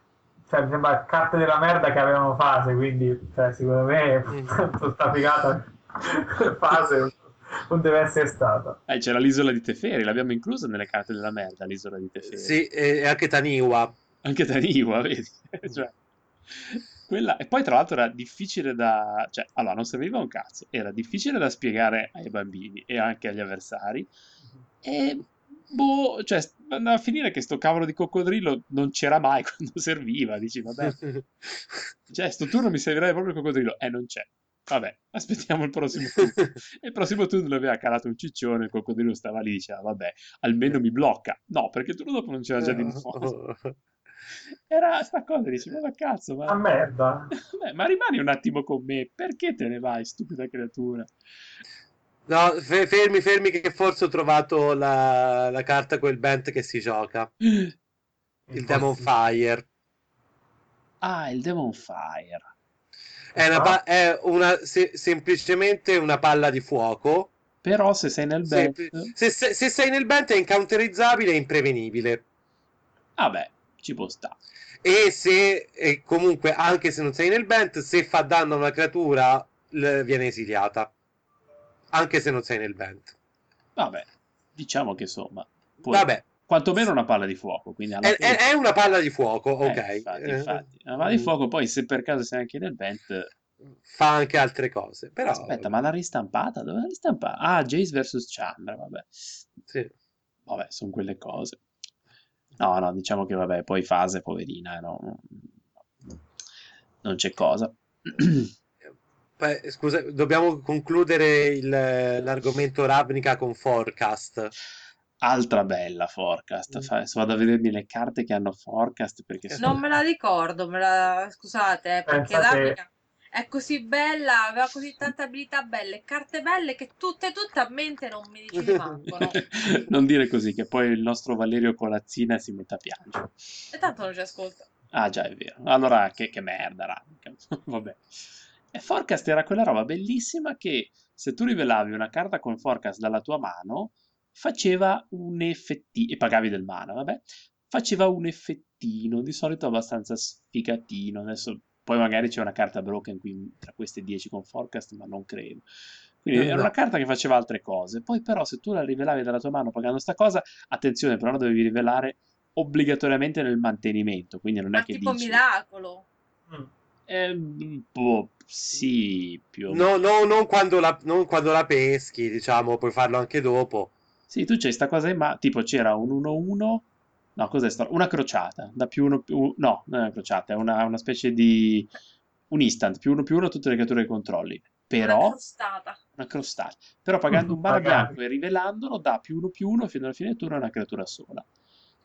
Cioè, mi sembra carte della merda che avevano fase, quindi, cioè, secondo me, Mm. tanto sta figata fase non deve essere stata. eh, c'era l'isola di Teferi, l'abbiamo inclusa nelle carte della merda, l'isola di Teferi. Sì, e anche Taniwa. Anche Taniwa, vedi? Cioè, quella... E poi tra l'altro era difficile da... Cioè, allora, non serviva un cazzo. Era difficile da spiegare ai bambini e anche agli avversari. E... Boh, cioè, andava a finire che sto cavolo di coccodrillo non c'era mai quando serviva. Dici, vabbè, cioè, sto turno mi servirebbe proprio il coccodrillo. Eh, non c'è. Vabbè, aspettiamo il prossimo turno. E il prossimo turno lui aveva calato un ciccione, il coccodrillo stava lì, diceva, vabbè, almeno mi blocca. No, perché il turno dopo non c'era già di nuovo. Era sta cosa, dici, ma cazzo, ma... merda. Beh, ma rimani un attimo con me, perché te ne vai, stupida creatura? No, fe- fermi, fermi, che forse ho trovato la, la carta quel band che si gioca. Il Demon Fire. Ah, il Demon Fire. È, una, pa- è una- se- semplicemente una palla di fuoco. Però se sei nel bet, se, se- se sei nel band è incounterizzabile e imprevenibile. vabbè, ci può stare. E se e comunque, anche se non sei nel band, se fa danno a una creatura, l- viene esiliata. Anche se non sei nel band. Vabbè, diciamo che insomma, può- Vabbè, quantomeno una palla di fuoco, è, fine- è- una palla di fuoco, Eh, ok. infatti, Eh, infatti. Una palla di mm, fuoco, poi se per caso sei anche nel bent, Fa anche altre cose. Però, aspetta, ma l'ha ristampata? Dove l'ha ristampata? Ah, Jace vs Chandra, vabbè. sì. Vabbè, sono quelle cose. No, no, diciamo che vabbè, poi fase, poverina, eh, no? non c'è cosa. Beh, scusa, dobbiamo concludere il- l'argomento Ravnica con Forecast. Altra bella forecast. Fa- adesso vado a vedermi le carte che hanno forecast perché sono... Non me la ricordo, me la... scusate, eh, perché Pensa che- Ravnica è così bella, aveva così tante abilità belle, carte belle che tutte tutte a mente non mi mancano. non dire così, che poi il nostro Valerio Colazzina si mette a piangere. E tanto non ci ascolta. Ah, già, è vero. Allora, che, che merda, Ravnica. Vabbè. E Forecast era quella roba bellissima che se tu rivelavi una carta con Forecast dalla tua mano, faceva un effettino, e pagavi del mana, vabbè, faceva un effettino, di solito abbastanza sfigatino. Adesso, poi magari c'è una carta broken qui tra queste 10 con Forecast, ma non credo. Quindi Eh, era no. una carta che faceva altre cose. Poi però se tu la rivelavi dalla tua mano pagando sta cosa, attenzione, però la dovevi rivelare obbligatoriamente nel mantenimento, quindi non è Ma che tipo dici... miracolo. Mm. Eh, boh, sì, più o meno. No, no, non quando la, non quando la peschi, diciamo, puoi farlo anche dopo. Sì, tu c'hai sta cosa in ma tipo c'era un 1-1, no, cos'è sta? Una crociata, da più uno più... No, non è una crociata, è una, una specie di... un instant, più uno più uno tutte le creature che controlli. Una Però, crostata. una crostata. Però pagando un mana bianco e rivelandolo dà più uno più uno fino alla fine del turno a una creatura sola.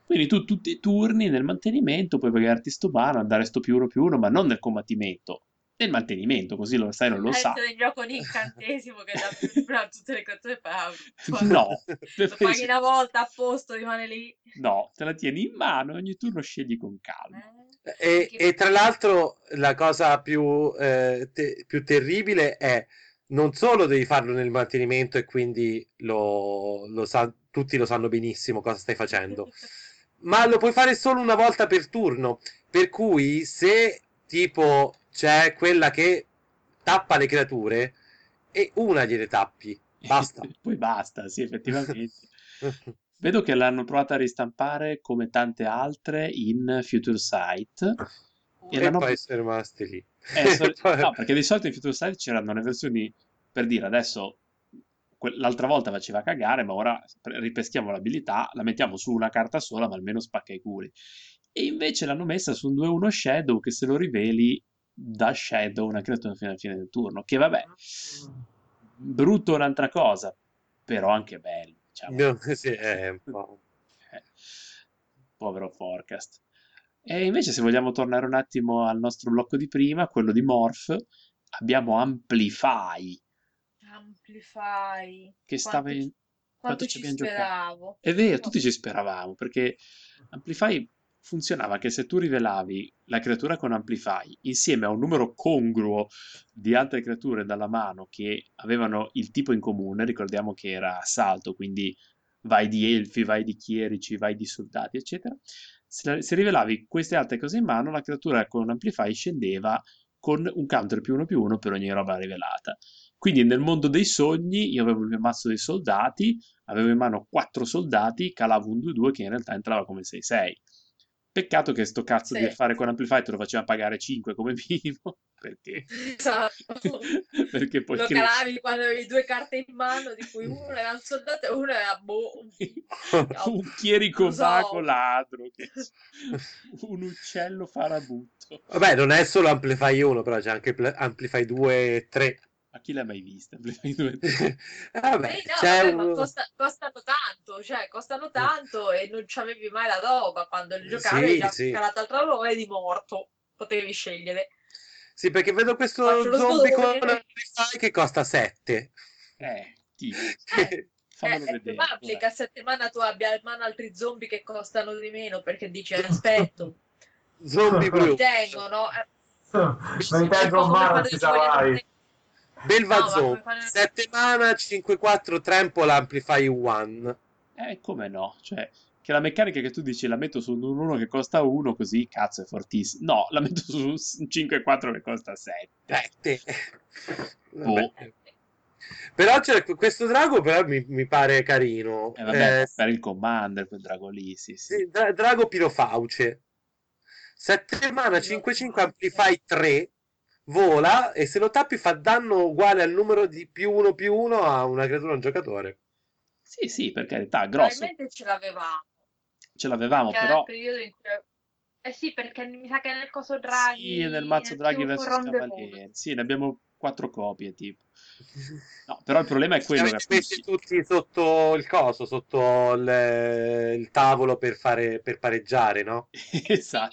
Quindi tu tutti i turni nel mantenimento puoi pagarti sto mana, andare sto più uno più uno, ma non nel combattimento, nel mantenimento, così lo sai, non lo sa. Entra in gioco un incantesimo che dà più di a tutte le creature pago. No, Lo paghi una volta a posto, rimane lì. no, te la tieni in mano e ogni turno scegli con calma. Eh? E, e tra l'altro la cosa più, eh, te- più terribile è non solo devi farlo nel mantenimento e quindi lo, lo sa- tutti lo sanno benissimo cosa stai facendo, ma lo puoi fare solo una volta per turno. Per cui se tipo c'è quella che tappa le creature e una gliele tappi, basta. Poi basta, sì, effettivamente. Vedo che l'hanno provata a ristampare come tante altre in Future Sight. E e poi sono rimasti lì. Eh, so- no, perché di solito in Future Sight c'erano le versioni, per dire, adesso l'altra volta faceva cagare, ma ora ripeschiamo l'abilità, la mettiamo su una carta sola, ma almeno spacca i culi. E invece l'hanno messa su un 2-1 Shadow che se lo riveli da Shadow una creatura fino alla fine del turno. Che vabbè, brutto è un'altra cosa, però anche bello. Diciamo. No, sì, è un po'. Eh, povero Forecast. E invece, se vogliamo tornare un attimo al nostro blocco di prima, quello di Morph, abbiamo Amplify, Amplify. che stava Quanto, in... quanto ci ci abbiamo giocato? speravo. È vero, tutti ci speravamo, perché Amplify funzionava che se tu rivelavi la creatura con Amplify insieme a un numero congruo di altre creature dalla mano che avevano il tipo in comune, ricordiamo che era assalto, quindi vai di elfi, vai di chierici, vai di soldati, eccetera. Se, se rivelavi queste altre cose in mano, la creatura con Amplify scendeva con un counter più uno più uno per ogni roba rivelata. Quindi nel mondo dei sogni io avevo il mio mazzo dei soldati, avevo in mano quattro soldati, calavo un 2-2 che in realtà entrava come 6-6. Peccato che sto cazzo di Sì. affare con Amplify te lo faceva pagare 5 come minimo, perché, Esatto. perché poi Lo cresce. calavi quando avevi due carte in mano, di cui uno era un soldato e uno era boh, un- un chierico so. vago ladro, che- un uccello farabutto. Vabbè, non è solo Amplify 1, però c'è anche Pl- Amplify 2 e 3. Ma chi l'ha mai vista? 2? Vabbè, Eh, no, vabbè, ma un... costa- costano tanto, cioè costano tanto e non c'avevi mai la roba quando li giocavi, Sì, già sì. scalato altra roba e di morto, potevi scegliere. Sì, perché vedo questo Faccio zombie con. Amplify che costa 7. Eh, tipo, Eh, fammelo è vedere. probabile che a settimana tu abbia in mano altri zombie che costano di meno perché dici aspetto, zombie mi blu. tengono. eh, non è tengo in mano, ci sa vogliono mai. mettere- Belva No, fanno- 7 mana, 5-4 trample Amplify 1. Eh, come no? Cioè, che la meccanica che tu dici la metto su un 1 che costa 1, così cazzo è fortissimo. No, la metto su un 5-4 che costa 7. 7. Boh. Però c'è questo drago però mi, mi pare carino. E vabbè, Eh, per il commander, quel drago lì, sì, sì. sì, dra- drago pirofauce. 7 mana, 5-5 Amplify 3. Vola e se lo tappi fa danno uguale al numero di più 1 più 1 a una creatura un giocatore. Sì, sì, per carità, grosso. Probabilmente ce l'avevamo. Ce l'avevamo, però... cui... Eh sì, perché mi sa che nel coso Draghi... Sì, nel mazzo Draghi Moon. Cavalieri. Sì, ne abbiamo quattro copie, tipo. No, però il problema è quello Li che avete messi tutti sotto il coso, sotto il, il tavolo per, fare, per pareggiare, no? esatto.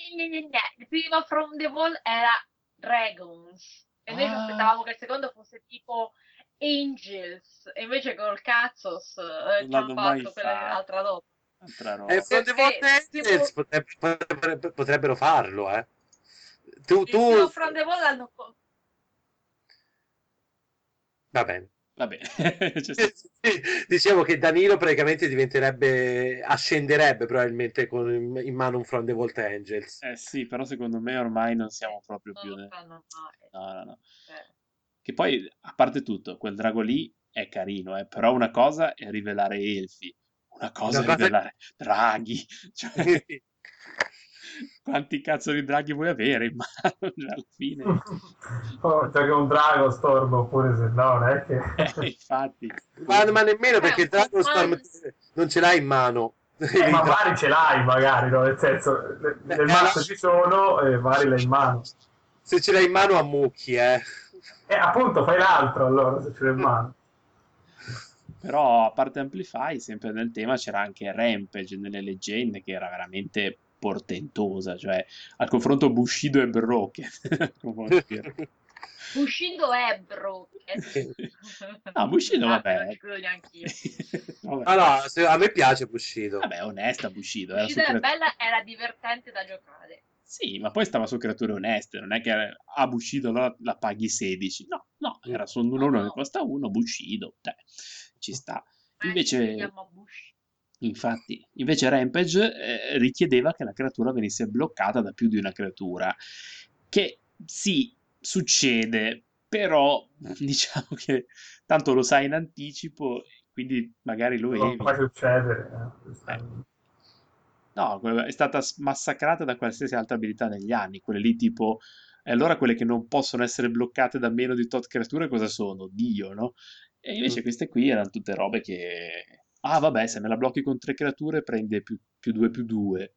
Il primo From the Wall era Dragons. E noi ci Ah. aspettavamo che il secondo fosse tipo Angels. E invece col Cazzos eh, ci hanno l'hanno fatto quella fatto. altra roba. Altra roba. E From the Perché, Vortex tipo- potrebbe- potrebbe- potrebbero farlo, eh. Tu, Il tu... From the Wall hanno... co- Va bene. Va bene. C'è stato- Dicevo che Danilo praticamente diventerebbe, ascenderebbe probabilmente con in mano un From the Vault Angels. Eh sì, però secondo me ormai non siamo proprio non più... ne- mai. No, no, no. Cioè, Che poi, a parte tutto, quel drago lì è carino, eh, però una cosa è rivelare elfi, una cosa Una è cosa- rivelare draghi. Cioè, quanti cazzo di draghi vuoi avere in mano? Cioè, alla fine... Oh, c'è che un drago storm oppure se no non è che Eh, infatti... ma, ma nemmeno perché il Eh, un Dragonstorm non ce l'hai in mano. Eh, ma magari ce l'hai magari no? nel senso le- Beh, nel eh, mazzo no. ci sono e magari l'hai in mano Se ce l'hai in mano ammucchi, eh. e appunto fai l'altro allora se ce l'hai in mano Però, a parte Amplify, sempre nel tema c'era anche Rampage nelle leggende, che era veramente portentosa, cioè al confronto Bushido e dire. Bushido è broken. No, Bushido, Ah, vabbè. Non ci credo neanch'io. Vabbè. Ah, no, se- a me piace Bushido. Vabbè, onesta Bushido. Era Bushido è crea- bella, era divertente da giocare. Sì, ma poi stava su creature oneste, non è che a Bushido allora la paghi 16. No, no, era su un 1 che costa 1, Bushido, dai, ci sta. Invece- si chiama Bush. Infatti, invece Rampage eh, richiedeva che la creatura venisse bloccata da più di una creatura, che sì, succede, però diciamo che tanto lo sai in anticipo, quindi magari lo non eviti. può succedere eh. No, que- è stata massacrata da qualsiasi altra abilità negli anni, quelle lì tipo... E allora quelle che non possono essere bloccate da meno di tot creature cosa sono? Dio, no? E invece queste qui erano tutte robe che... Ah, vabbè, se me la blocchi con tre creature prende più, più 2 più 2.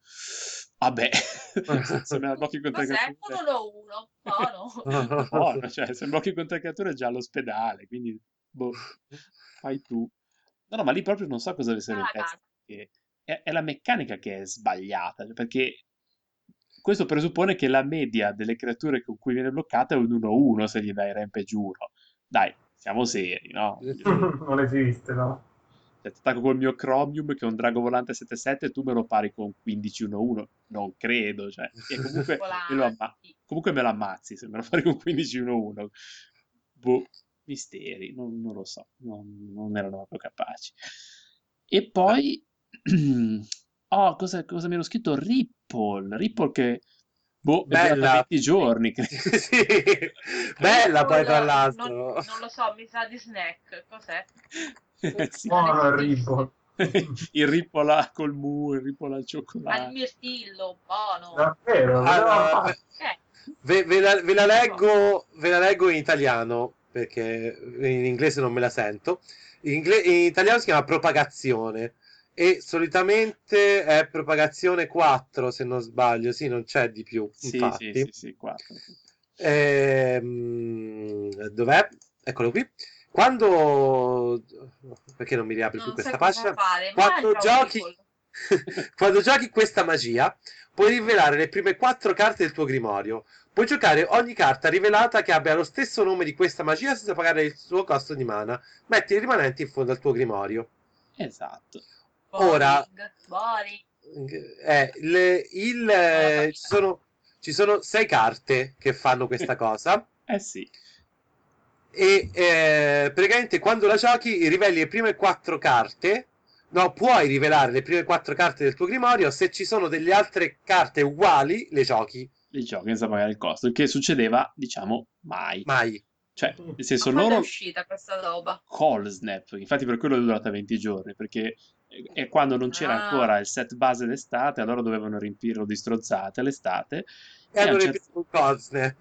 Vabbè, se me la blocchi con tre creature... Uno lo uno. Buono. Buono, cioè, se blocchi con tre creature è già all'ospedale, quindi boh, fai tu. No, no, ma lì proprio non so cosa avessero in Ah, testa. cazzo. perché È, è la meccanica che è sbagliata, perché questo presuppone che la media delle creature con cui viene bloccata è un 1-1 se gli dai rampage 1. Dai, siamo seri, no? non esiste, no? Se ti attacco col mio Chromium che è un drago volante 7-7 e tu me lo pari con 15-1-1. Non credo, cioè. E comunque me lo, amma- comunque me lo ammazzi se me lo fai con 15-1-1. Boh, misteri, non, non lo so, non, non erano proprio capaci. E poi, oh, cosa, cosa mi ero scritto? Ripple, Ripple che, boh, Bella. 20 giorni, credo. sì, bella poi tra l'altro. Non, non lo so, mi sa di snack. Cos'è? Sì. Buono il Ripple. il Ripple a- col mu, il Ripple al Al cioccolato. mio stillo, buono. Davvero? Allora, Eh, ve, ve la, ve la leggo, ve la leggo in italiano perché in inglese non me la sento. In, ingle- in italiano si chiama propagazione e solitamente è propagazione 4 se non sbaglio, sì, non c'è di più. Sì, infatti. sì, sì, sì, quattro. Ehm, dov'è? Eccolo qui. Quando perché non mi riapre più non questa sai cosa pagina? fare. Quando giochi quando giochi questa magia, puoi rivelare le prime quattro carte del tuo grimorio. Puoi giocare ogni carta rivelata che abbia lo stesso nome di questa magia senza pagare il suo costo di mana. Metti i rimanenti in fondo al tuo grimorio. Esatto. Ora- Boring, boring. Eh, le- il, eh, ci, sono, ci sono sei carte che fanno questa cosa. Eh sì. E eh, praticamente quando la giochi riveli le prime quattro carte. No, puoi rivelare le prime quattro carte del tuo grimorio. Se ci sono delle altre carte uguali, le giochi. Li giochi senza pagare il costo, il che succedeva, diciamo, mai. Mai. Cioè, nel senso, Ma quando è loro uscita questa roba? call snap, infatti per quello è durata 20 giorni, perché è quando non c'era Ah. ancora il set base d'estate, allora dovevano riempirlo di strozzate l'estate. E E allora certo- un cold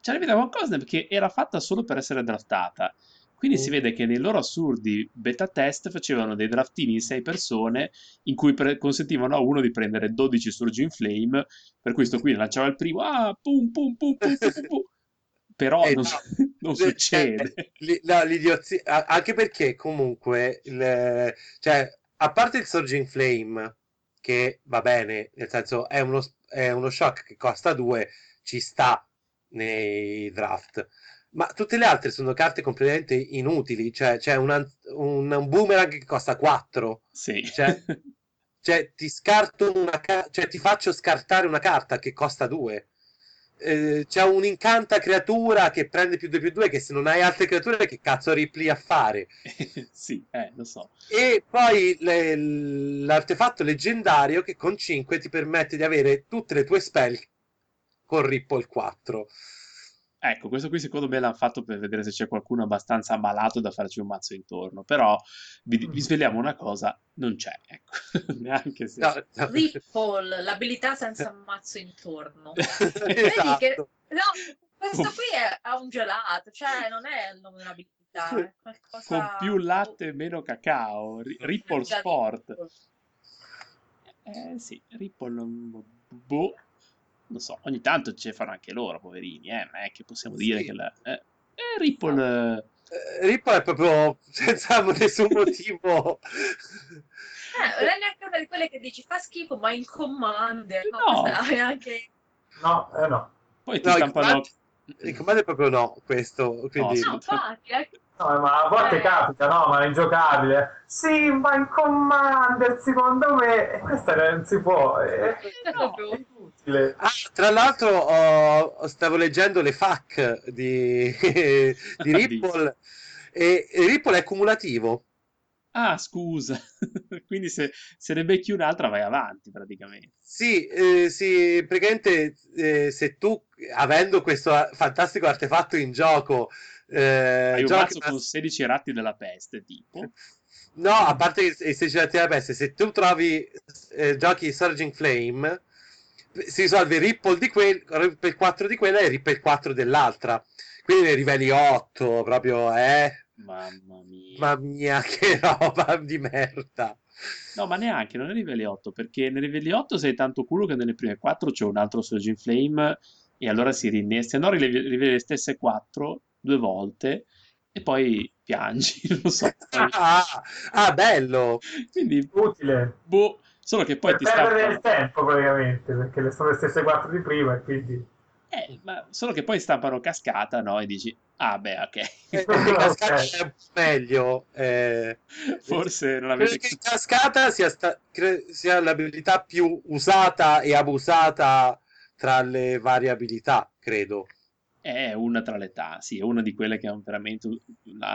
C'era vita con Cosnap che era fatta solo per essere draftata. Quindi Mm. si vede che nei loro assurdi beta test facevano dei draftini in 6 persone in cui pre- consentivano a uno di prendere 12 Surging Flame, per cui sto qui lanciava il primo, ah, pum pum pum pum pum pum, pum. Però Eh, non, no. non Cioè, succede. li- no, l'idiozia- anche perché comunque, il- cioè, a parte il Surging Flame, che va bene, nel senso è uno, è uno shock che costa 2, ci sta nei draft. Ma tutte le altre sono carte completamente inutili. Cioè, c'è un, un, un boomerang che costa 4. Sì. Cioè- Cioè, ti scarto una ca- cioè, ti faccio scartare una carta che costa 2. c'è un incanta creatura che prende più 2 più 2 che se non hai altre creature che cazzo ripli a fare sì, eh, lo so. e poi le- l'artefatto leggendario che con 5 ti permette di avere tutte le tue spell con Ripple 4 Ecco, questo qui secondo me l'hanno fatto per vedere se c'è qualcuno abbastanza ammalato da farci un mazzo intorno. Però vi, vi sveliamo una cosa, non c'è, ecco. Neanche se... No, no. Ripple, l'abilità senza mazzo intorno. Vedi che... esatto No, questo qui è, ha un gelato, cioè non è il nome di un'abilità, è qualcosa... Con più latte e meno cacao. Ri- Ripple Sport. Eh sì, Ripple... Boh. Non so, ogni tanto ce fanno anche loro, poverini, eh. Non è che possiamo dire Sì. che la... Eh, eh, Ripple... eh, Eh, Ripple è proprio senza nessun motivo Eh, non è neanche una di quelle che dici fa schifo, ma in Commander, no, No. anche... No, eh no. Poi ti No, stampano... il comando è proprio no questo quindi No, No, infatti, eh. No, ma a volte Eh. capita, no, ma è ingiocabile. Sì, ma in Commander, secondo me, questa non si può, è, È No. proprio- è inutile. Ah, tra l'altro ho- stavo leggendo le FAQ di, di Ripple e e Ripple è cumulativo. Ah, scusa. Quindi se, se ne becchi un'altra vai avanti praticamente. Sì, eh, sì, praticamente eh, se tu, avendo questo fantastico artefatto in gioco, eh, Hai un giochi mazzo con 16 ratti della peste, tipo. No, a parte che se- se ci la peste, se tu trovi eh, giochi Surging Flame, si risolve Ripple di quel, Ripple 4 di quella e Ripple 4 dell'altra. Quindi ne riveli 8, proprio, eh. Mamma mia. Mamma mia, che roba di merda. No, ma neanche, non è livelli 8, perché nei livelli 8 sei tanto culo che nelle prime 4 c'è un altro Surge in Flame e allora si rinnesta. No, rilevi, rilevi le stesse 4 due volte e poi piangi, non lo so. Ah, ah, bello. Quindi, Utile. boh, solo che poi per ti perdere il tempo praticamente, perché le sono le stesse quattro di prima e quindi... Eh, ma solo che poi stampano cascata, no? E dici, ah beh, ok. Eh, cascata è un po' meglio. eh. Forse non Credo avete... che cascata sia, sta- cre- sia l'abilità più usata e abusata tra le varie abilità, credo. È una tra le età, sì, è una di quelle che hanno veramente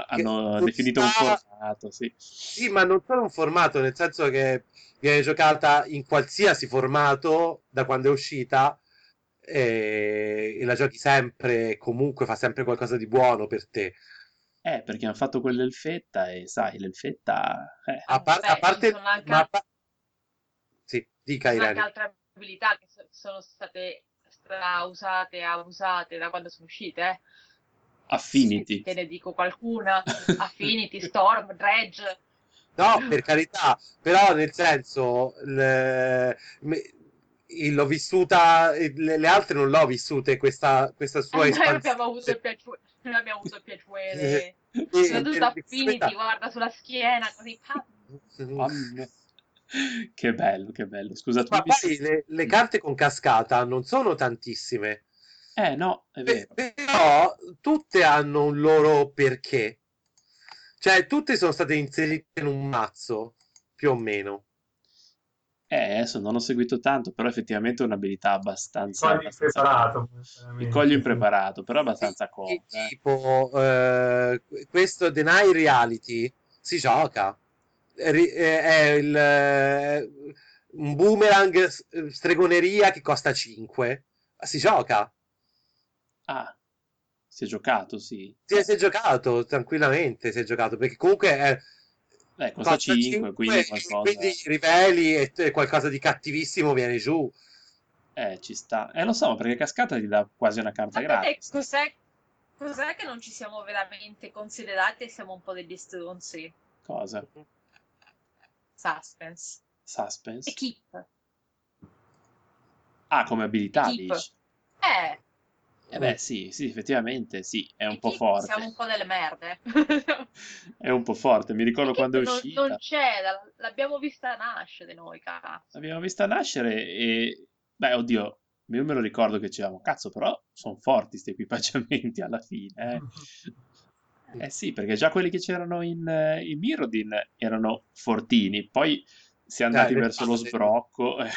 hanno definito un sta- formato, sì. Sì, ma non solo un formato, nel senso che viene giocata in qualsiasi formato da quando è uscita e, e la giochi sempre, e comunque fa sempre qualcosa di buono per te. Eh, perché hanno fatto quell'elfetta e sai, l'elfetta... eh, A, par- Beh, a parte... anche- ma Sì, dica sono anche Irene. altre abilità che so- sono state usate e abusate da quando sono uscite, eh. Affinity. Te ne dico qualcuna. Affinity, Storm, Dredge. No, per carità, però nel senso, le- l'ho vissuta, le, le altre non l'ho vissute questa, questa sua Noi espansione. abbiamo avuto il piacere. Noi abbiamo avuto il piacere. Eh, Soprattutto eh, Affinity, guarda sulla schiena, così. mia. Che bello, che bello. Scusa, tu Ma mi poi le, le carte con cascata non sono tantissime, Eh, no, è vero. però tutte hanno un loro perché. Cioè, tutte sono state inserite in un mazzo, più o meno. Eh, adesso non ho seguito tanto, però effettivamente è un'abilità abbastanza... Cogli abbastanza impreparato. Mi coglio impreparato, però abbastanza Sì, comodo. eh. Tipo, eh, questo Deny Reality si gioca. È il, eh, un boomerang stregoneria che costa 5. Si gioca. Ah, si è giocato, sì. Si è, si è giocato tranquillamente. Si è giocato perché comunque è, Eh, costa 5, quindi qualcosa... quindi riveli e, qualcosa di cattivissimo viene giù. Eh, ci sta. Eh, lo so, perché Cascata ti dà quasi una carta Sapete gratis. cos'è, cos'è che non ci siamo veramente considerati e siamo un po' degli stronzi? Cosa? Suspense. Suspense? E Keep. Ah, come abilità, Keep. dici? Eh, Eh beh, sì, sì, effettivamente sì, è un e po' forte. Siamo un po' delle merde. È un po' forte, mi ricordo E quando è Keep non- uscita. Non c'è, la- l'abbiamo vista nascere noi, cazzo. L'abbiamo vista nascere e... Beh, oddio, io me lo ricordo che dicevamo, cazzo, però sono forti questi equipaggiamenti alla fine, eh. Eh sì, perché già quelli che c'erano in, in Mirrodin erano fortini, poi si è andati le verso lo sbrocco. eh.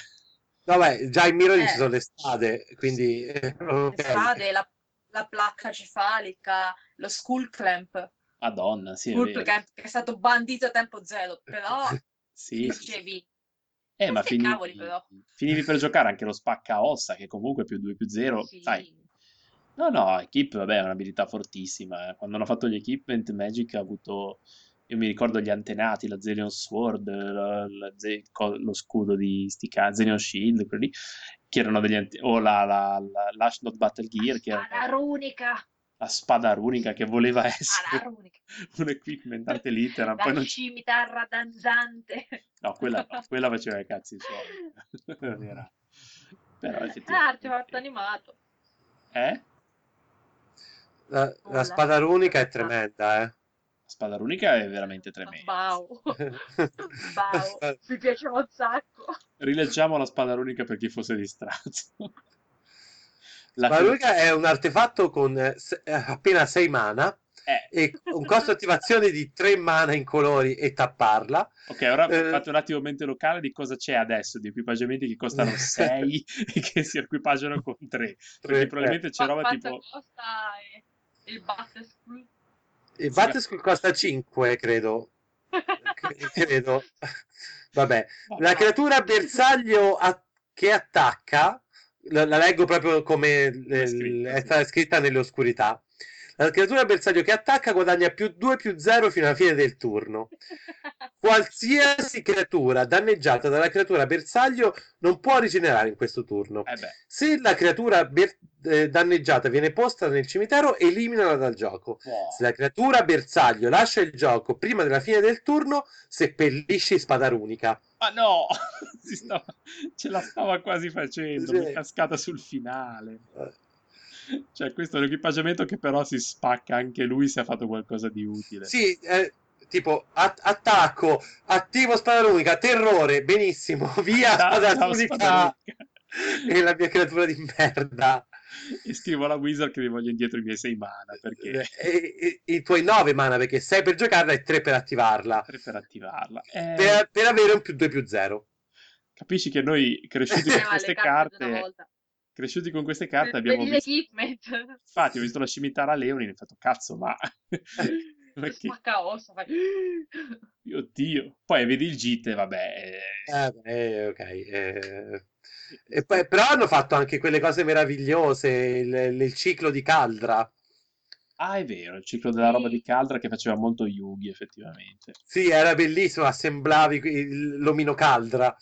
Vabbè, già in Mirrodin Eh. ci sono le spade, quindi... eh, Le spade, la, la placca cefalica, lo skull clamp. Madonna, sì, è Skull vero. clamp che è stato bandito a tempo zero, però Sì, dicevi, Eh, ma finivi, cavoli, però. finivi per giocare anche lo spacca ossa, che comunque è più 2 più 0, sì, sai. No, no, Equip, vabbè, è un'abilità fortissima. eh. Quando hanno fatto gli equipment, Magic ha avuto... Io mi ricordo gli antenati, la Zelion Sword, la- la lo scudo di Stica, Zelion Shield, quelli che erano degli ante- o la, la, la, l'Ashnod Battle Gear, che era runica, la spada runica che voleva essere un equipment ante litteram, poi la non scimitarra danzante. No, quella, quella faceva i cazzi suoi. Non era... Però Ah, effettivamente... artefatto animato. Eh? La, la spada runica è tremenda, eh. Spada runica è veramente tremenda. Bau. Bau. Mi piaceva un sacco. Rileggiamo la spada runica per chi fosse distratto. La La runica è un artefatto con eh, se- eh, appena 6 mana Eh, e un costo attivazione di 3 mana in colori e tapparla. ok, ora Eh. fate un attimo mente locale di cosa c'è adesso, di equipaggiamenti che costano 6 e che si equipaggiano con 3. Perché Tre, probabilmente c'è Ma roba tipo... costa eh, il Battleschool? Il Battlefield costa 5, credo. Credo. Vabbè, la creatura bersaglio a- che attacca, la, la leggo proprio come È scritto, è stata scritta nelle oscurità. La creatura bersaglio che attacca guadagna più 2 più 0 fino alla fine del turno. Qualsiasi creatura danneggiata dalla creatura bersaglio non può rigenerare in questo turno. Eh Se la creatura ber- eh, danneggiata viene posta nel cimitero, eliminala dal gioco. wow. Se la creatura bersaglio lascia il gioco prima della fine del turno, seppellisci spada runica. Ma no, si stava- ce la stava quasi facendo, mi è Sì. cascata sul finale. Eh, Cioè, questo è l'equipaggiamento che però si spacca anche lui se ha fatto qualcosa di utile. Sì, eh, tipo at- attacco, attivo spada runica, terrore, benissimo, via Ciao, spada Spadarucca. e la mia creatura di merda. E scrivo alla Wizard che mi voglio indietro i miei 6 mana perché E- e- I tuoi 9 mana perché 6 per giocarla e 3 per attivarla. tre per attivarla. Eh, Per, per avere un più 2 più 0. Capisci che noi cresciuti con queste carte carte, volta. Cresciuti con queste carte Per abbiamo visto... Infatti ho visto la scimitara Leonin e ho fatto cazzo, ma... ma che... Spacca ossa, fai... Oddio. Poi vedi il Gite, vabbè... eh, Eh, beh, ok. eh. E poi, però hanno fatto anche quelle cose meravigliose, il, il ciclo di Caldra. Ah, è vero, il ciclo della roba di Caldra che faceva molto Yugi, effettivamente. Sì, era bellissimo, assemblavi il- l'omino Caldra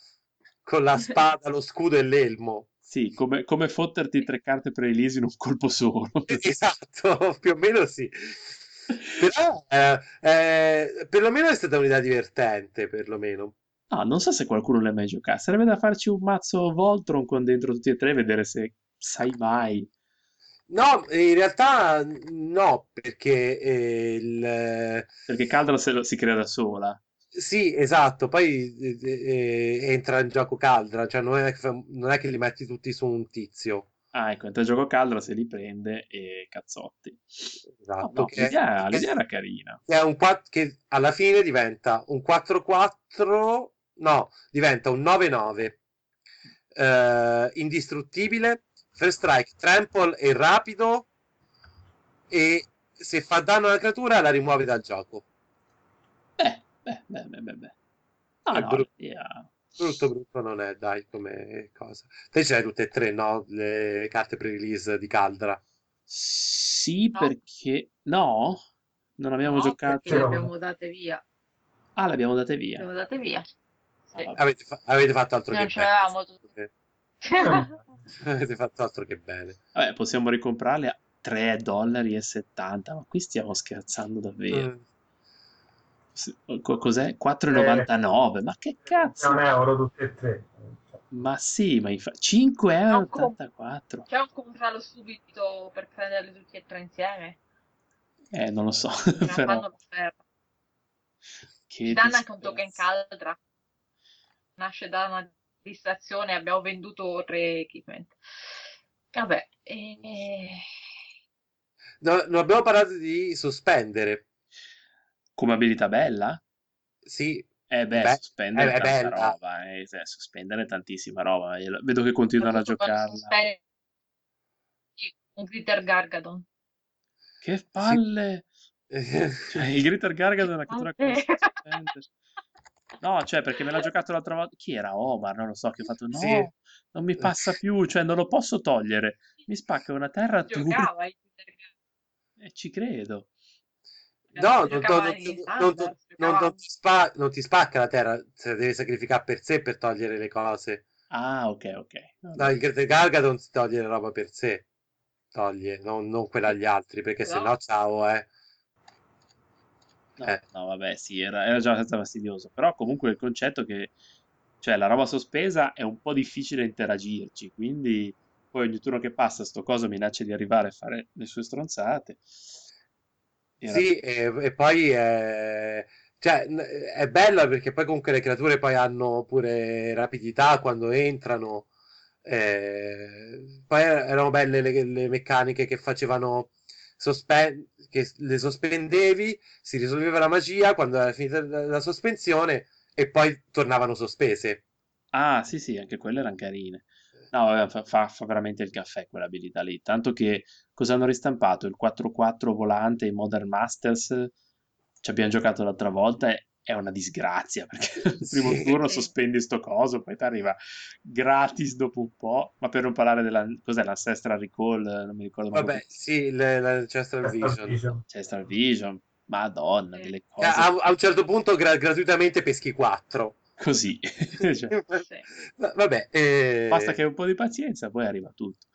con la spada, lo scudo e l'elmo. Sì, come, come fotterti tre carte pre-release in un colpo solo. Esatto, più o meno sì. Però eh, eh, perlomeno è stata un'idea divertente, perlomeno. No, non so se qualcuno l'ha mai giocato. Sarebbe da farci un mazzo Voltron con dentro tutti e tre e vedere se sai mai. No, in realtà no, perché eh, il... Perché Caldra se lo- si crea da sola. Sì, esatto, poi eh, eh, entra in gioco Caldra, cioè non è, non è che li metti tutti su un tizio. Ah, ecco, entra in gioco Caldra, se li prende e cazzotti. Esatto, no, che, l'idea, che- l'idea era carina. che è un quatt- che alla fine diventa un 4-4, no, diventa un 9-9, eh, indistruttibile, first strike, trample e rapido, e se fa danno alla creatura la rimuove dal gioco. Beh, beh, beh, beh, beh. beh. No, È no, brutto. l'idea- Brutto brutto non è, dai, come cosa. Te ce l'hai tutte e tre, no? Le carte pre-release di Caldra. Sì, No. perché... No? Non abbiamo No, giocato... le abbiamo date via. Ah, le abbiamo date Le via. abbiamo date via. Sì. Ah, Avete, fa- avete fatto altro Non che ce bene. tutte. Avete fatto altro che bene. Vabbè, possiamo ricomprarle a 3 dollari e 70, ma qui stiamo scherzando davvero. Mm. Cos'è? 4,99? Ma che È cazzo? un euro tutte e tre. Ma sì, ma infa- 5,84 C'è un comprarlo subito per prenderli tutti e tre insieme. Eh, non lo so, la però fanno l'offerta. che Ci danno anche un token caldra. Nasce da una distrazione, abbiamo venduto tre equipment. Vabbè, e... No, non abbiamo parlato di sospendere. Come abilità bella? Sì, Eh beh, Beh, sospendere è- è tanta bella. roba, eh, se- sospendere tantissima roba. Io Vedo che continuano a giocarla. un glitter gargadon. Che palle! Cioè, il Gritter Gargadon è una sospende. No, cioè, perché me l'ha giocato l'altra volta. Chi era Omar? Non lo so, che ho fatto no, Sì. non mi passa più, cioè non lo posso togliere. Mi spacca una terra tu Giocava glitter e ci credo. No, non, non- non- ti spa- non ti spacca la terra, se devi sacrificare per sé per togliere le cose. Ah, ok, ok. No, il Gargadon si toglie la roba per sé. Toglie, non, non quella agli altri, perché No. se no, ciao, eh. No, Eh. no, vabbè, sì, era, era già abbastanza fastidioso. Però comunque il concetto che, cioè, la roba sospesa è un po' difficile interagirci, quindi poi ogni turno che passa sto coso minaccia di arrivare a fare le sue stronzate. Sì, e, e poi è, cioè, è bella perché poi comunque le creature poi hanno pure rapidità quando entrano. eh, poi erano belle le, le meccaniche che facevano sospen- che le sospendevi, si risolveva la magia quando era finita la sospensione e poi tornavano sospese. Ah, sì, sì, anche quelle erano carine. No, fa, fa- veramente il caffè quell'abilità lì. Tanto che cosa hanno ristampato? Il 4-4 volante in Modern Masters. Ci abbiamo giocato l'altra volta è una disgrazia perché il primo Sì. turno Sì. sospendi sto coso, poi ti arriva gratis dopo un po', ma per non parlare della cos'è l'Ancestral Recall, non mi ricordo mai Vabbè, sì, le- la Ancestral Ancestral Vision. Vision. Star Vision, madonna, Sì. delle A, cose a- a un certo punto gra- gratuitamente peschi 4. Così. Cioè, Sì. Vabbè, eh, basta che hai un po' di pazienza, poi arriva tutto.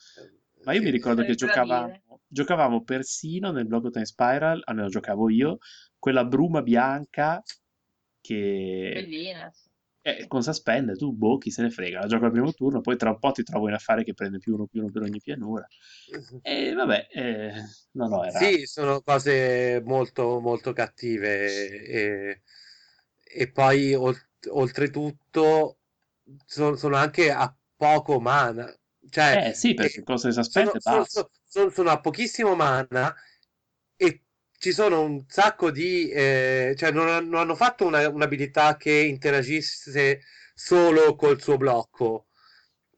Ma io sì. mi ricordo che giocavamo, giocavamo persino nel Block Time Spiral, almeno giocavo io, quella bruma bianca che Bellina. eh, con suspende, tu boh, chi se ne frega, la gioco al primo turno, poi tra un po' ti trovo in affare che prende più uno più uno per ogni pianura. E vabbè, eh, no, no, era... Sì, sono cose molto, molto cattive e, e poi oltretutto sono, sono anche a poco mana. Cioè, Eh sì, perché eh, con le sono, suspende sono- basta. sono- sono a pochissimo mana e ci sono un sacco di... eh, cioè non, non hanno fatto una- un'abilità che interagisse solo col suo blocco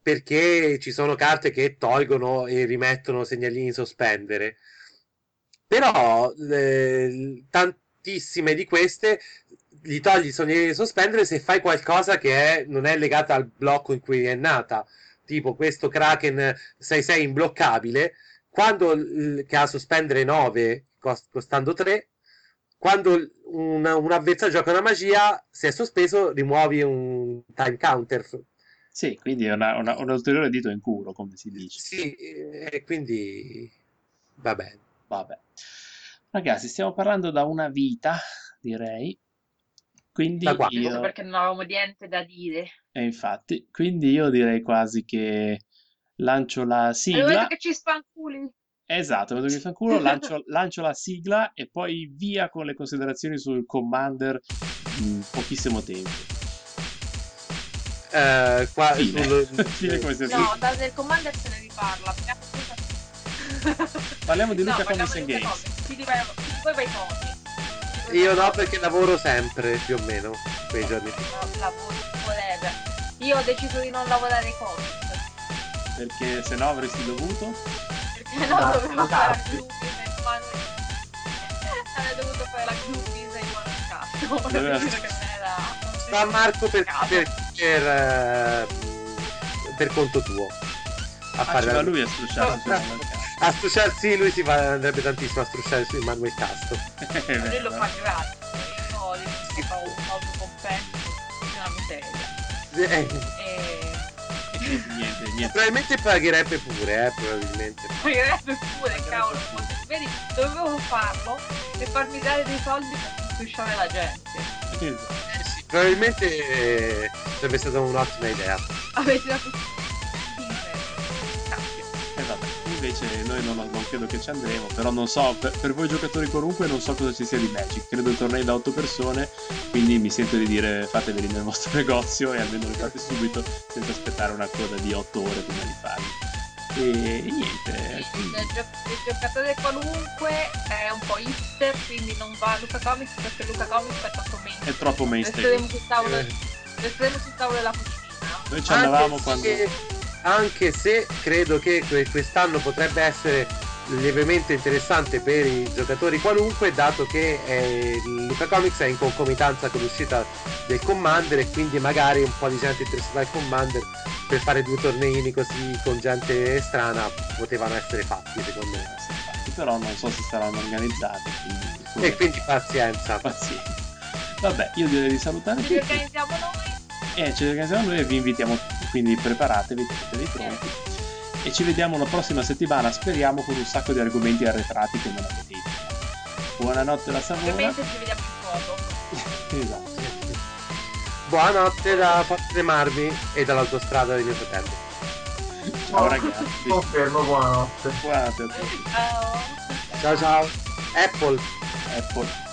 perché ci sono carte che tolgono e rimettono segnalini sospendere. Però le- tantissime di queste gli togli i segnalini sospendere se fai qualcosa che è- non è legata al blocco in cui è nata. Tipo questo Kraken 6-6 imbloccabile, quando il- che ha sospendere 9 cost- costando 3, quando il- un, un avversario gioca una magia, se è sospeso rimuovi un time counter. Sì, quindi è una- una- un ulteriore dito in culo, come si dice. Sì, e quindi va bene. Vabbè. Ragazzi, stiamo parlando da una vita, direi. Quindi io... perché non avevamo niente da dire. E infatti, quindi io direi quasi che lancio la sigla. detto che ci spanculi. Esatto, vedo che fa culo, lancio, lancio la sigla e poi via con le considerazioni sul Commander in pochissimo tempo. Eh, qua Fine. sul- Fine come No, da, del Commander se ne riparla. Parliamo Parliamo di Luca parliamo Comics Games. Poi vai comics. Io no, perché lavoro sempre più o meno quei giorni. Lavoro, whatever. Io ho deciso di non lavorare comics. Perché se no avresti dovuto. Perché no, Ah, dovevo fare la scusate. groupie nel manual. Avrei dovuto fare la groupie in manual cast. Doveva- Ho deciso che me ne era. Sta Marco per, Cazzo. per, per, eh, per conto tuo. A Ah, fare ci la- lui a mercato. A strusciare, sì, lui si va, andrebbe tantissimo a strusciare sui manual cast. È Lui lo fa gratis. Io fa un autocompenso. Una miseria. Eh, E. E quindi niente, niente. probabilmente pagherebbe pure, eh, probabilmente. Pagherebbe pure, cavolo. Vedi, dovevo farlo per farmi dare dei soldi per strisciare la gente. Eh sì, probabilmente eh, sarebbe stata un'ottima idea. Avete dato Cacchio. Invece noi non, non credo che ci andremo, però non so, per, per voi giocatori qualunque non so cosa ci sia di Magic, credo tornei da 8 persone, quindi mi sento di dire fateveli nel vostro negozio e almeno li fate subito senza aspettare una coda di 8 ore prima di farli. E, e niente, Il, quindi- gio- il giocatore qualunque è un po' hipster, quindi non va a Luca Comics perché Luca Comics è troppo mainstream. è troppo mainstream. Resteremo sul tavolo, Eh, resteremo sul tavolo della cucina. Noi ci andavamo anche, quando... se, anche se credo che que- quest'anno potrebbe essere lievemente interessante per i giocatori qualunque, dato che eh, Luca Comics è in concomitanza con l'uscita del Commander e quindi magari un po' di gente interessata al Commander per fare due torneini così con gente strana potevano essere fatti secondo me. Però non so se saranno organizzati, quindi... E quindi pazienza. Pazienza. Vabbè, io direi di salutare Ci tutti. organizziamo noi. E ci organizziamo noi e vi invitiamo tutti, quindi preparatevi, tenetevi pronti. E ci vediamo la prossima settimana, speriamo con un sacco di argomenti arretrati che non avete idea. Buonanotte da Savona. Ovviamente ci vediamo in foto. esatto. Buonanotte da Forte Marmi e dall'autostrada di mio fratello. Ciao ragazzi. Confermo, buonanotte. Buonanotte a tutti. Ciao. Ciao ciao. Apple. Apple.